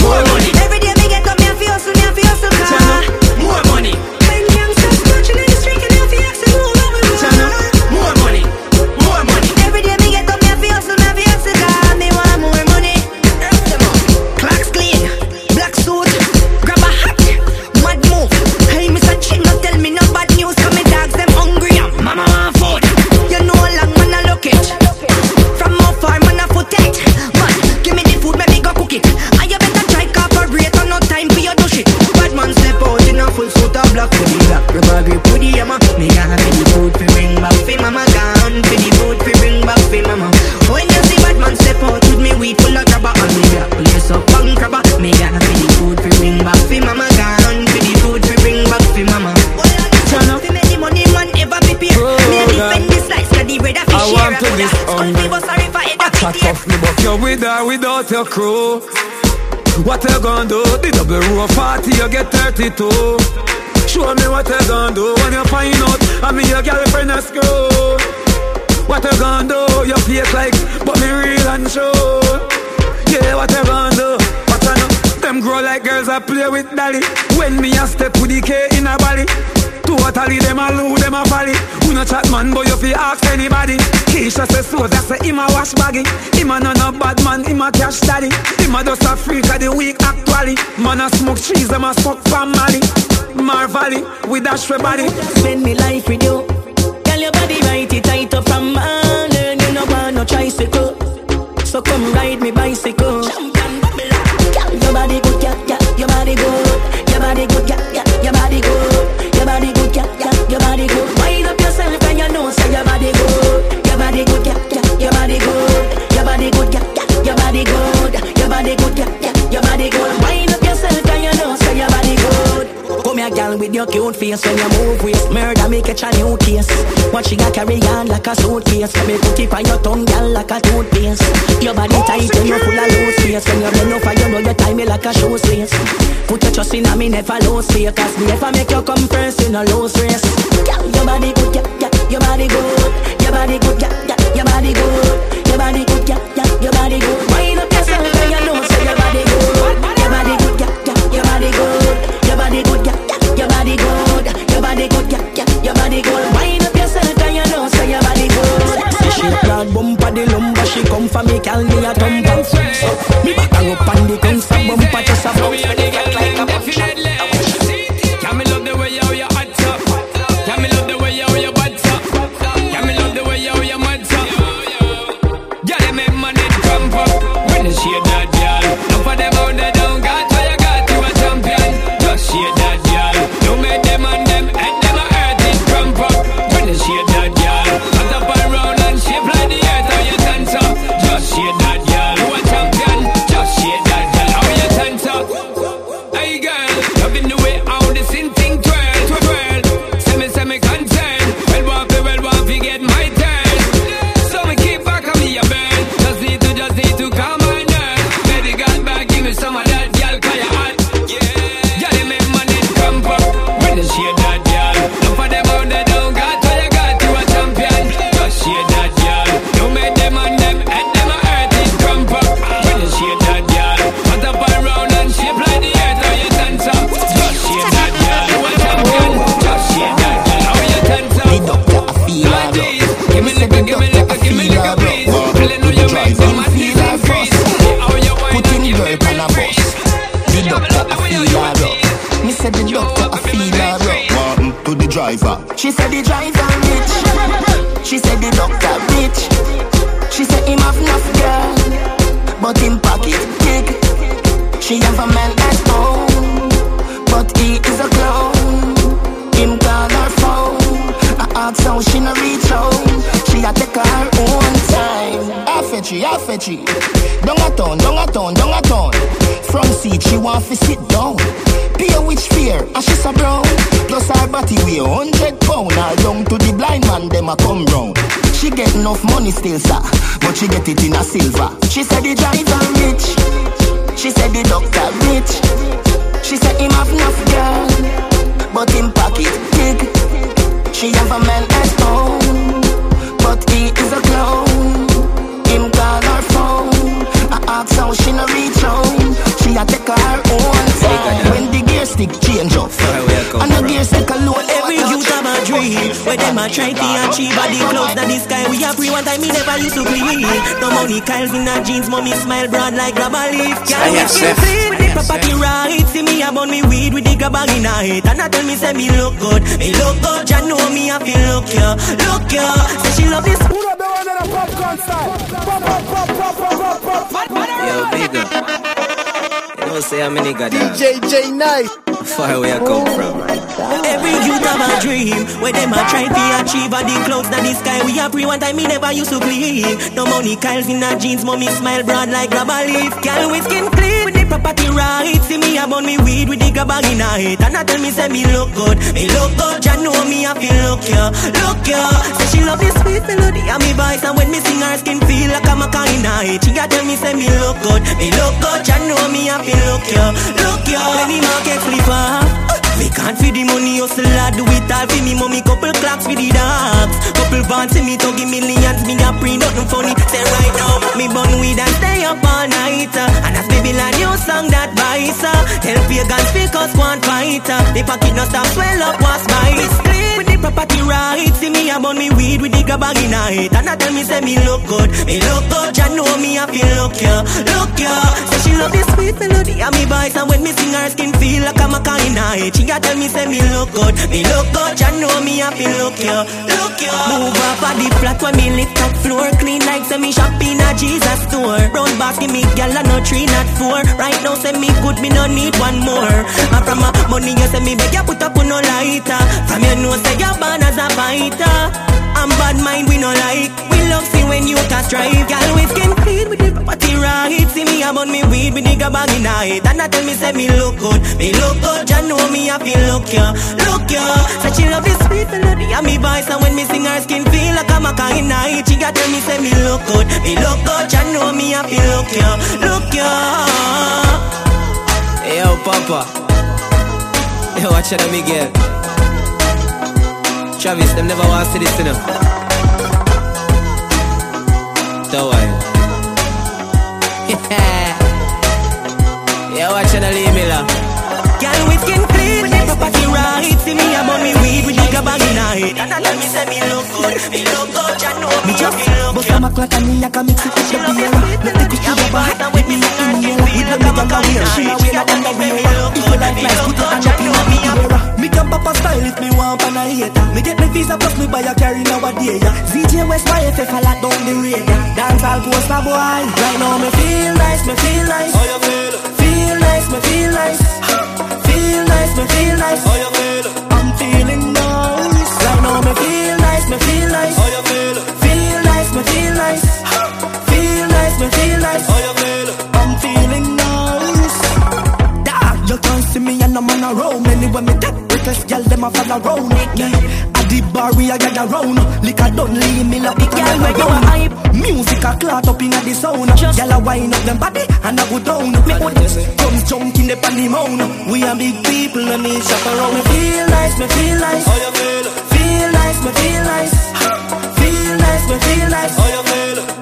more money. Tear. off me, but you're with or without your crew. What you gonna do? The double row 40, you get 32. Show me what you gonna do when you find out. I mean, your girlfriend a screw. What you gonna do? You fake like, but me real and true. Yeah, what you gonna do? What you know? Them grow like girls I play with dolly. When me a step with the K in a body. Totally them a loo, them a valley. Who no chat man, but you fi ask anybody. Keisha say so, that say him a wash baggy. Him a no no bad man, him a cash daddy. Him a just a freak of the week actually. Man a smoke cheese, them a smoke palm Mali. Marvally, with dash for body. Spend me life with you. Girl, your body right, it tight up from morning. Girl, with your cute face when you move waist. Murder me catch a new case. What she got carry on like a suitcase. Me put it on your tongue, girl, like a toothpaste. Your body tight and you full of loose space. When you bend over, you know you tie me like a shoe lace. Put your trust in me, never lose faith. Cause me never make you come first in a loose race. Girl, your body good, yeah, yeah, your body good. Your body good, yeah, yeah, your body good. Your body good, yeah, yeah, your body good. Wind up yourself and you know body good. Wind up yourself and you know say your body good. She proud bumper the lumber, she come for me, call me a thumper. Me back her up on the concert bumper, She said the driver rich. She said the doctor rich. She said him have enough girl, but him pocket big. She have a man at home, but he is a clown. Him call her phone. I ask how she no reach home. She a take her own time. I fetch she, I fetch she. Down a town, down a town, down a town. Front seat, she want to sit still, sir, but she get it in a silver. She said the driver rich. She said the doctor Where them a try to achieve But the clouds in the sky We have free one time Me never used to clean No money Kyle's in her jeans Mommy smile broad like grab a leaf Girl we skin clean With the property right See me about me weed With the grab bag in her head And I tell me say me look good Me look good You know me I feel look ya Look ya Say she love this Who the one in a popcorn style? Pop, pop, pop, pop, pop, pop, pop. Yo, big up. You know, say how many got that? DJ J Nice. Far where I come from. Every youth have a dream Where them a try to achieve At the clouds that the sky We a pre one time Me never used to clean. No money Kyle's in her jeans Mommy smile broad like grab a leaf. Girl with skin clean With the property right. See me about me weed With the grab in head. And I tell me say me look good Me look good. You know me I feel look ya Look ya. Say she love this sweet melody And me voice And when me sing her skin feel like I'm a kind in She a tell me say me look good Me look good. You know me I feel look ya Look ya. When the market flip off me can't feed the money, hustle I do it all for me. Mommy Couple clocks for the dogs. Couple vans in me to give millions. Me a pre nothing funny. Say right now Me bun weed and stay up all night. Uh, And as baby land new song that bites. Uh, Help your guns us one fighter. The pocket no stop swell up was my? With the property right See me about me weed with the grab bag in head. And I tell me say me look good. Me look good. You know me I feel look ya Look ya. Say she love this sweet melody. And me voice And when me sing her skin feel like I'm a kind in head. She a tell me say me look good. Me look good. You know me I feel look ya Look ya. Move up on the flat when me lift up floor. Clean like say me shop in a Jesus store. Brown basket me gal and no three not four. Right now say me good me no need one more. And from my money you say me beg you put up on no lighter. From you know say you born as a fighter and bad mind we no like. We love see when you can strive Girl we skin clean with the property right. See me about me weed with the bag in head. And I tell me say me look good Me look good. You know me I feel look ya Look ya. Say she love this sweet melody And me voice And when me sing her skin feel like I'm a her head. She got tell me say me look good Me look good. You know me I feel look ya Look ya. Yo, Papa. Yo, watch out, Miguel. Travis, them never want to see this, you know. Don't worry. Yeah, watch out, leave me la. Girl we the property right See me about me weed With the grab bag in her head. And I tell me say me look good Me look good You know me just Bust a mac like a me, I can mix it with the beer. Let the kush rubber hit With me like inhale With the nigga can wear She a wear like underwear If you like nice, put your hand up in a big era Me can pop a style if me want pan a hater. Me get me visa plus me buy a carry nowadays yeah. ZJ West my FF a lot down the road yeah. Dance all poster boy. Right now me feel nice, me feel nice. How you feel? Feel nice, me feel nice Feel nice, me feel nice. How you feel? I'm feeling nice. Right now me feel nice, me feel nice. How you feel? Feel nice, me feel nice. Feel nice, me feel nice. How you feel? I'm feeling nice. Dog, you can't see me and I'm on a roll. Anyway me take reckless girl, them a follow round yeah. At the bar we a gather round Liquor don't leave me like the girl where you a hype? Music a clot up inna the sound Girl a wind up them body and a go down Me put comes junking up on the mound We are big people and me shop around. Me feel nice, me feel nice. How you feel? Feel nice, me feel nice. Feel nice, me feel nice. How you feel?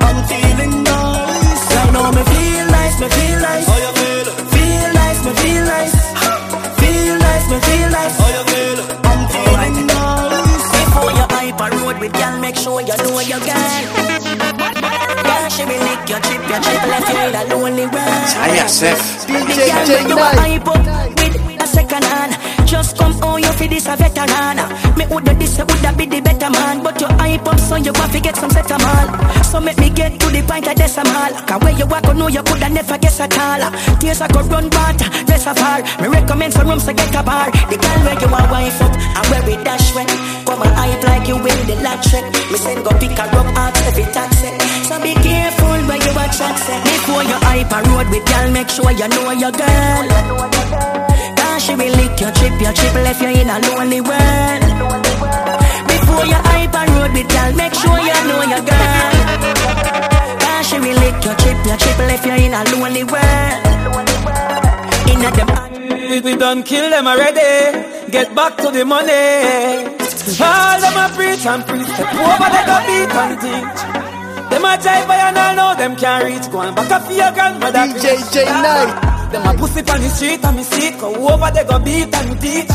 Sure you know your girl Girl she will lick your chip Your chip left you in a lonely world. DJ J When you a hype up with a second hand. Just feel this a veteran. Me woulda this, woulda be the better man. But you hype up, so you want to get some set mal. So make me get to the point of decimal. Cause where you walk, I know you coulda never guess at all. Tears I could run water, rest of all. Me recommend some rooms to get a bar. The girl where you want wife up, and where we dash when. Come and hype like you win the lottery. Me send go pick a up out every taxi. So be careful where you watch accent. Before you hype a road with girl, make sure you know your girl. Cause she will lick your chip, your chip left you in a lonely world. Before you hype a road with girl, make sure you know your girl. Cause she will lick your chip, your chip left you in a lonely world. In a dem- We, we done kill them already. Get back to the money. All them a preach and preach. Step over they go beat and teach. Them a jive by and all know them can't reach. Go and back up for your grandmother. DJ J Night. Them a pussy on the street and me seat. Go over they go beat and teach.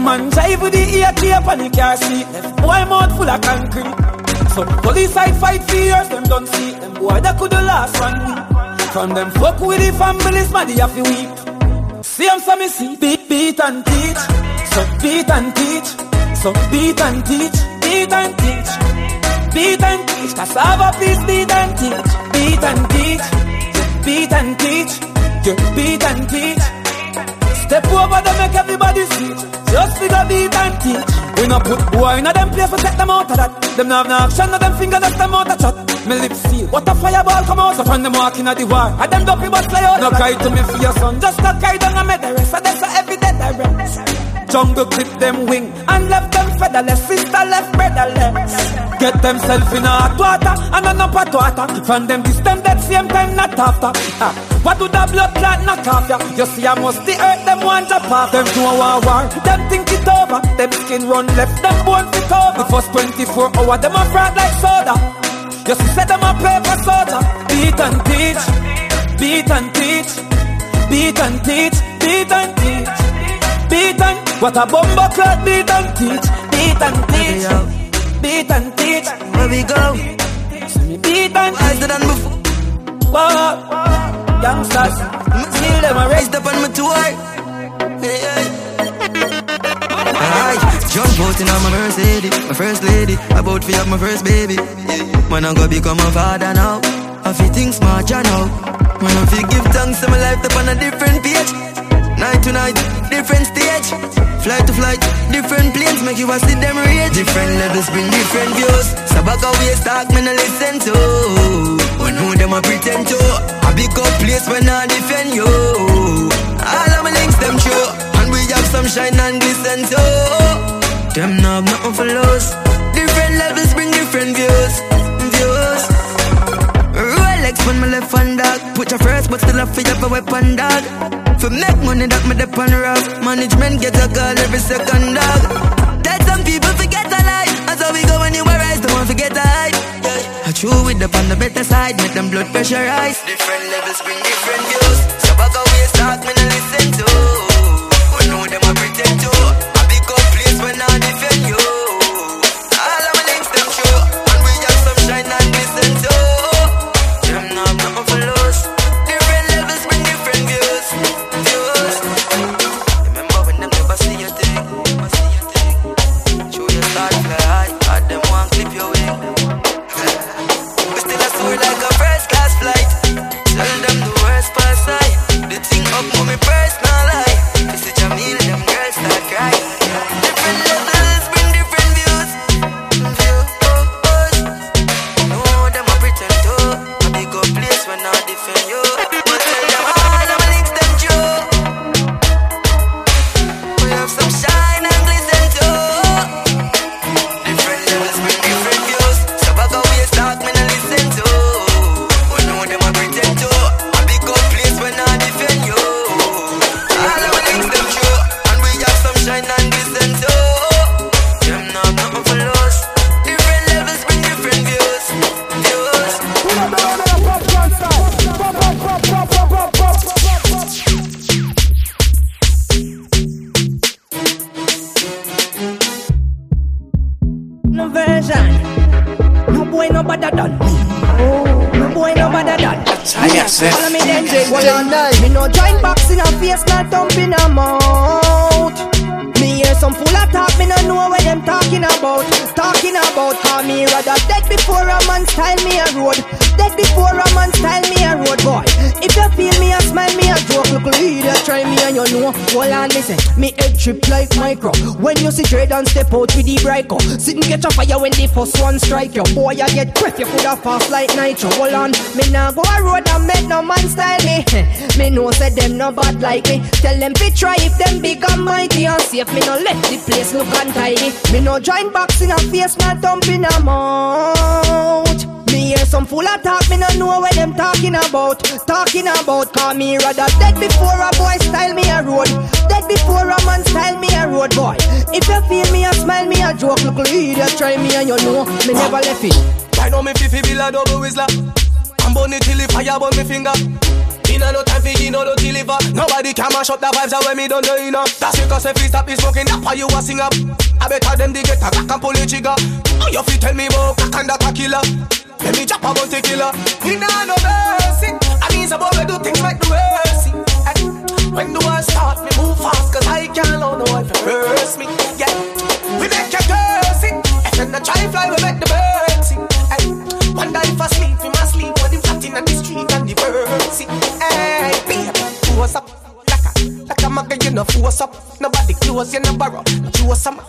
Man jive with the ear tape and the car seat. Left boy mouth full of concrete. So police side fight for years, them don't see. Them boy that could the last one week. From them fuck with the families, man, they have to weep. See them so me see, beat, beat and teach. So beat and teach. So beat and teach, beat and teach. Beat and teach, cassava please beat and teach. Beat and teach, beat and teach Beat and teach Step over them, make everybody see. Just figure beat and teach We no put boy in a them place, we take them out of that. Them no have no action, no them finger, that's them out of chat Me lips seal, what a fireball come out. So from them walking at the war, and them dopey but fly out. No cry to me for your son, just a cry down and me. The rest So that's a every day the rest. Jungle clip them wing. And left them featherless. Sister left brotherless. Get themself in a hot water and a hot water. From them distant that same time not after. Ah, what do the blood clot knock off ya? You see I must the earth them want to pop. Them do a war. Them think it over. Them skin run left. Them bone fit over. The first 24 hour them a fraud like soda. You see set them a paper soldier. Beat and teach. Beat and teach. Beat and teach. Beat and teach. Beat and what a bumbo clot beat and teach, beat and teach, beat and teach. Where we go? Beat and Wiser than before. Whoa, youngsters, still them a raised up on my tour. Hey, hey. Jump out in on my Mercedes, my first lady. About to have my first baby. Man, I'm gonna become a father now. I feel things smart, you know. Man, I feel give thanks to my life up on a different page. Night to night, different stage. Flight to flight, different planes make you a see them rage. Different levels bring different views. So back away talk, me no listen to. When who them a pretend to? A big up place when I defend you. All of my links them true, and we have some shine and glisten too. Them no have nothing for lose. Different levels bring different. Views. When my left hand dog. Put your first, but still I feel have a weapon dog. For make money that me depend rough Management get a call every second dog That some people forget a lie And so we go when you arise, don't forget hide yeah. I chew with up on the better side Make them blood pressure rise Different levels bring different views So back away start me better than me. Oh, No boy no better than me. Follow me then, Jay. Me no join boxing a face, not thumping a mouth. Some full of talk, me no know what them talking about. Talking about how me rather dead before a man style me a road. Dead before a man style me a road boy. If you feel me a smile, me a joke. Look leader, try me and you know. Hold on, listen. Me head trip like micro. When you see Jordan step out with the bright Sit and get a fire when the first one strike you. Boy, I get breath, you coulda fast like nitro. Hold on, me nah go a road and make no man style me. me know say them no bad like me. Tell them fi try if them and mighty and safe me no let the place look untidy. Me no join box in a face, not thump in a mouth. Me hear some full of talk, me no know what them talking about. Talking about, call me rather dead before a boy style me a road. Dead before a man style me a road boy. If you feel me a smile, me a joke. Look, idiot, try me and you know me never left it. I know me fifi bill a double whistler. I'm burn it till the fire burn me finger. Inna no time for you know no deliver. Nobody can mash up the vibes when me don't know you know. That's because if we stop the smoking, that's why you a sing up. I better them they get a crack and pull the trigger. Oh, you fit tell me about crack and that a killer. Let me chop about the killer. Inna no mercy. I mean, some boy do things like the mercy. When do I start? Me move fast, cause I can't know no one first me. Yeah, we make you curse it. And then the try fly, we make the bird sing. Day if I sleep, we must sleep flat in the street and the birds sing. Hey, baby, what's up? Like a, mugger, you know, force up. Nobody close, you know, borrow. You some.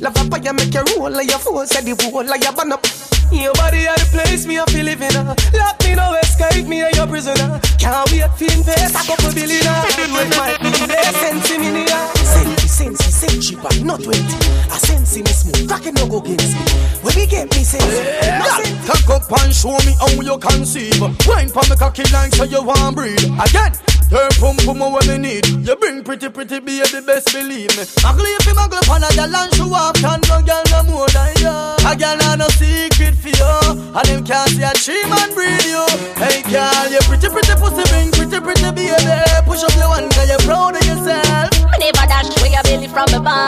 Love up, you make your roll like your force, say the whole like your burn up. Your body are the place me I feel living in. Lock me no escape me a your prisoner. Can't wait for invest a couple billion. When my be sense me in here. Sense, sense, sense cheaper, not twenty. I sense me smooth, cracking no go against me. When we get me sense, yeah. Tuck up and show me how you conceive. Wine for me cocky like so you want breathe. Again. Your pum pum what me need. You bring pretty pretty baby, best believe me. Muggle if you muggle upon a gal and show off, can no gal no more than you. A gal have no secret for you, and them can't see a tree man breed you. Hey gal, you pretty pretty pussy, bring pretty pretty baby. Push up your one, cause you're proud of yourself. Me never dash away your belly from the bar.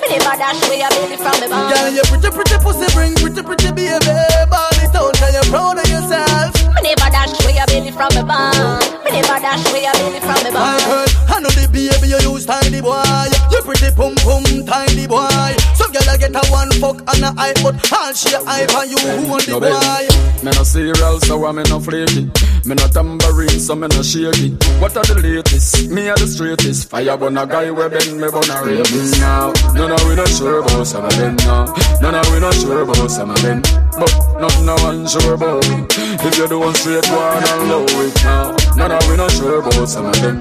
Me never dash away your belly from the bar. Gal, you pretty pretty pussy, bring pretty pretty baby. It out, cause you're proud of yourself. Me never dash away your belly from the bar. Me never dash away your belly from the bar. I know the baby you use tiny boy. You pretty pum pum tiny boy. Girl I get a one fuck and a eye, but all she a eye for you who want the boy. Me no cereal, so I'm no flaky. Me no tambourine, so me no shaky. What are the latest? Me are the straightest. Fire burn a guy we bend me burn a rapist. Now, no no we not sure about some of them now. No no we not sure about some of them. But nothing no one sure about. If you do one straight one and low it now. No no we not sure about some of them.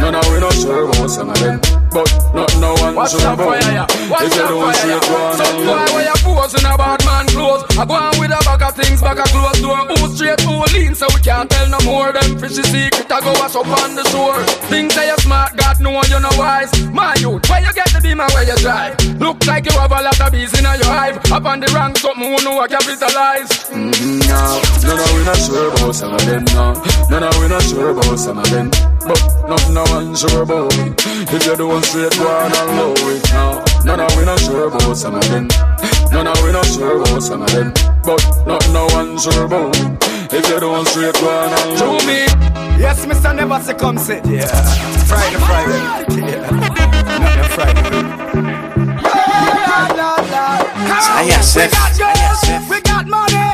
No, no, we not sure about some of them. But not no one Watch about fire, yeah. Watch If you don't fire, see it, go on Some and boy love. where you pose in a bad man clothes. I go on with a bag of things, bag of clothes door. Who straight, who lean, so we can't tell no more. Them fishy secret, I go wash up on the shore. Things say you smart, God know you know wise. My youth, where you get the demon, where you drive? Look like you have a lot of bees in your hive. Up on the rank, something who know I capitalize. Mm-hmm, no, no, no, we not sure about some of them, no. No, no, we not sure about some of them. But nothing no one sure about. If you do one straight, go on and low it, no. No, no, we not sure about some of them. No, no, we not sure about some of them. But nothing no one sure about. If you do one straight, go on and low To me, yes, Mr. Never say come sit. Yeah, Friday, Friday. Yeah, not Friday. Say We got girls, we got money.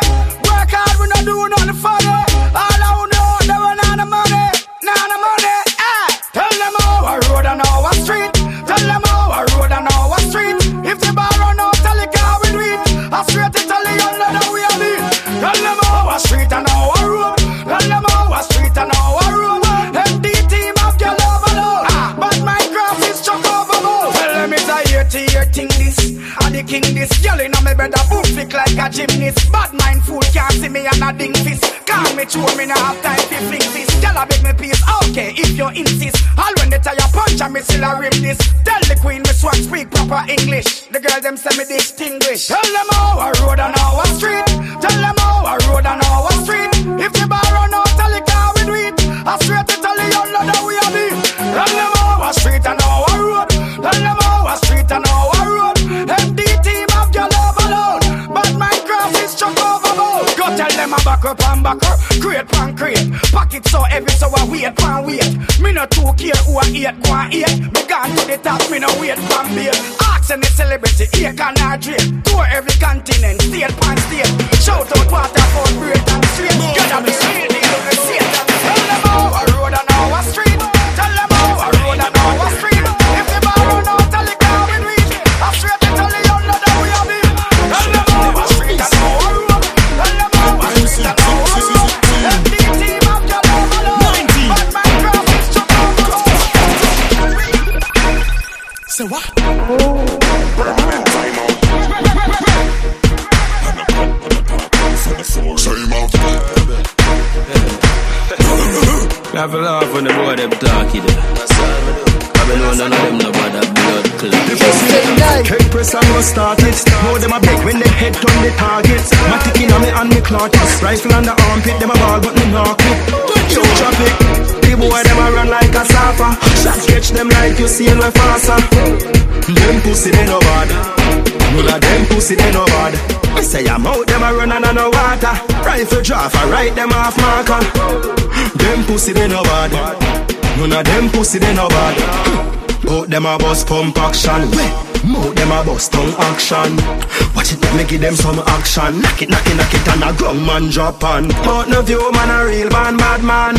Work hard, we not do nothing funny. All I know, they run out of money, not of money. Eh. Tell them how I road and how I street. Tell them how I road and how I street. If the bar run out, tell the car we do it. I straight to tell the lad how we are it. Tell them how I street and how I road. The king this. Girl in my bed a flick like a gymnast. Bad mind fool can't see me and a ding fist. Call me chew me no have time to fling this. Girl a beg me peace. Okay, if you insist. All when they tire punch and me still a rim this. Tell the queen me swag speak proper English. The girl them say me distinguish. Tell them how I and how I street. Tell them how I and how I street. If bar run out, tell the car we do it. I straight to tell the young how we are it. Tell them how I street and how I road. Tell them them I back up and back up. Create pan create. Pocket so heavy, so I wait, one wait. Me no too care who I eat, go and eat. Me gone to the top, me no wait, one beer. Ask any celebrity, here can I drink. Tour every continent, state pan state. Shout out waterfall, break and straight. Gotta be real, deal with Satan. Tell them Say what? Laugh a laugh when the boy them talky there. I mean, no, none of them about that blood clot. Cake press and go start it. Know them a beg when they head turn the target. My tick on me and me clout. Rifle on the armpit, them a ball but me knock it. Yo traffic, the boy them a run like a sapper. Shot catch them like you see no faster. Them pussy they no bad. None of them pussy they no bad. I say I'm out them a run and no water. Rifle draw for right them off marker. Them pussy they no bad. None of them pussy they no bad. Out them a bust pump action. Mouth them a bust tongue action. Watch it, me give them some action. Knock it, knock it, knock it, and a ground man drop on. Mouth no view, man a real bad, bad man.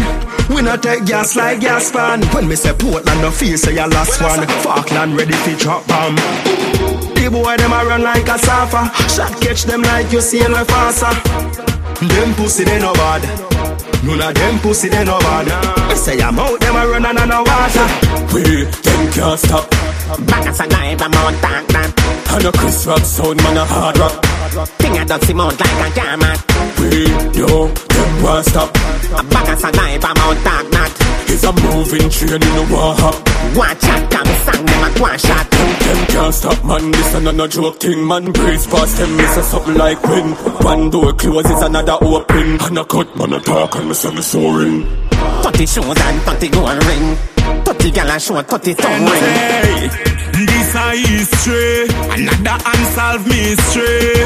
We no take gas like gas pan. When me say Portland, no feel say your last one. Falkland ready fi drop bomb. The boy them a run like a surfer. Shot catch them like you see no faster. Them pussy they no bad. None of them pussy they no bad. I say I'm out them a run and no water. We, them can't stop. Back as a knife, I'm on tank that. And a Chris Rock sound, man a hard rock. Thing I don't see mount like a gamat. We, yo, them won't stop. A knife, I'm on tank that. It's a moving train in the war. Watch out, come sang them a one shot. Them can't stop, man. This a no joke thing, man. Breeze past them, miss a something like wind. One door closes, another open. And a cut, man, a talk, and me say me soaring. 30 shoes and 30 gold ring. 30 gal and show 30 tongue ring. Hey, this a history, another unsolved mystery.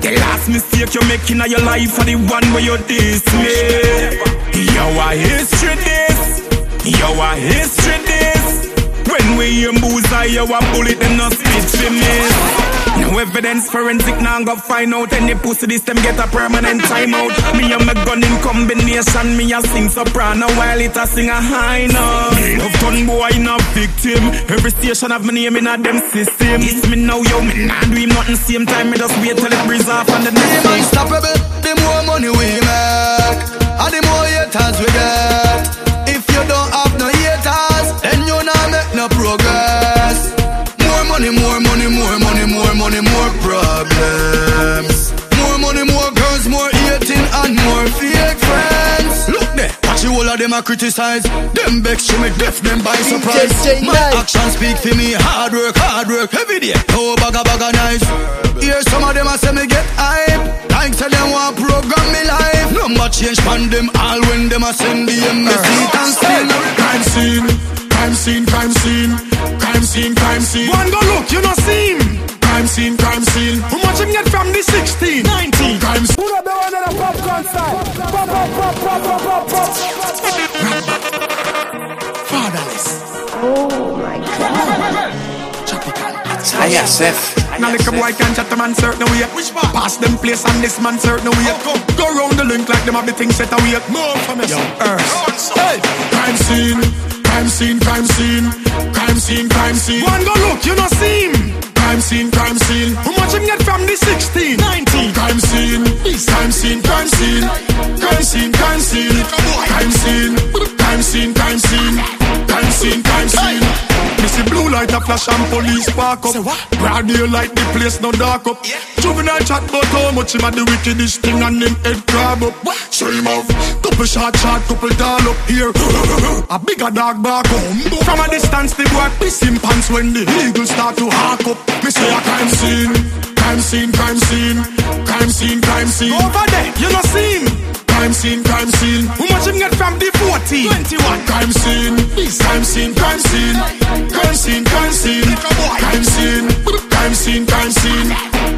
The last mistake you're making of your life are the one where you diss me. You a history this, you a history this. When we hear bullseye, you a bullet, them no spit for miss. No evidence forensic, now go find out any pussy this them get a permanent timeout. Me and my gun in combination, me a sing soprano while it a sing a high note. Love gun boy no victim. Every station have my name in a them system. It's me now, yo, me nah do him nothing same time. Me just wait till it breeze off on the next Them unstoppable, the more money we make, more problems. More money, more girls, more hating, and more fake friends. Look there, watch the whole of them a criticize. Them vex to me deaf, them by surprise. My actions speak for me, hard work, hard work, every day. Oh, bagga bagga nice. Hear some of them a say me get hype. Like say them want program me life. Number change pan them all when them a send the MSC and sing. Crime scene, crime scene, crime scene, crime scene, crime scene. One go look, you know see him. Crime scene, crime scene. How much him get from the 16, 19? Crime scene. Who the one in a popcorn style? Pop, pop, pop, pop, pop, pop, pop. Fatherless. Oh my god. Hiya, Seth. Now like a boy can chat a man certain way. Which part? Pass them place and this man certain way. Go round the link like them have the thing set away. More from us. Earth. Hey, crime scene, crime scene, crime scene, crime scene, crime scene. One go look, you know see him. Crime scene, crime scene. How much him get from the 16, 19? Crime scene, this crime scene, crime scene. Crime scene, crime scene. Crime scene, crime scene, crime scene. Crime scene, crime scene. Me see blue light a flash and police park up. Broad daylight the place no dark up. Juvenile chat about how much him a the wickedest thing and him head crab up. Shame of couple shot shot, couple tall up here. a bigger dog bark up. From a distance the boy piss him pants when the eagle start to hark up. Me say a crime scene, crime scene, crime scene, crime scene, crime scene. Over there, you no see him crime scene, crime scene. How much him get from the 40? 21. Crime scene, crime scene, crime scene. Crime scene, crime scene. Crime scene, crime scene, crime scene.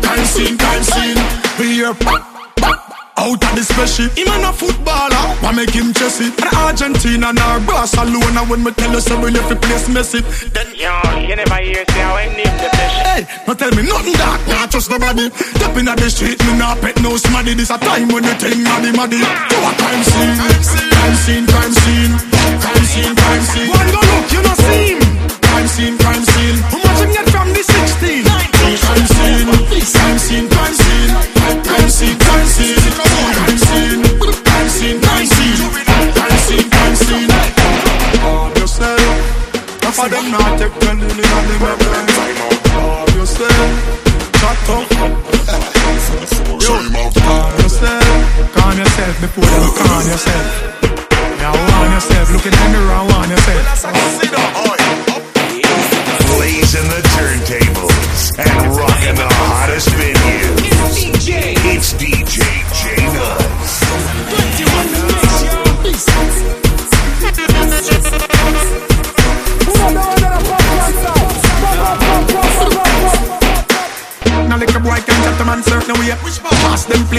Crime scene, crime scene. We here out of the especially. Him and a footballer, why make him chessy? And Argentina nor Barcelona when me tell you so we left the place messy. Then Yo, you never hear say oh, how I name the fish. Hey, no tell me nothing that, nah trust nobody. Step in the street, me nah pet no smaddy. This a time when you think maddy maddy. To a crime scene, crime scene, crime scene, crime scene, crime scene. One go look, you know see him. Crime scene, crime scene. Not take ten in the them a blind. Calm yourself. Shut up. Yo, calm yourself. Calm yourself before you calm yourself.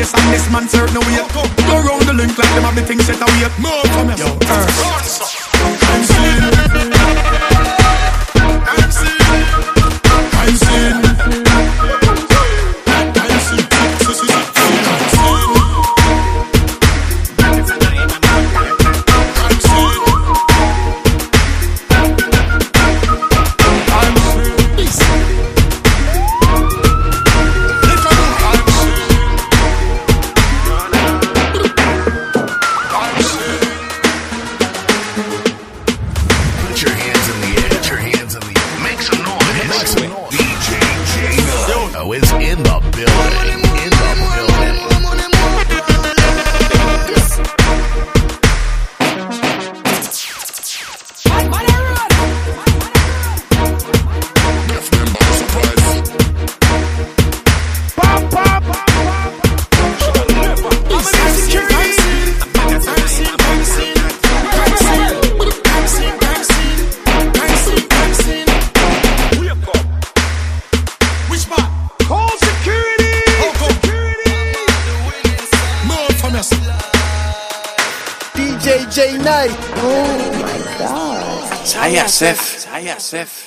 Place and this man certain way. Go round the link like them have the thing set away. More from Yo, earth. Yasef.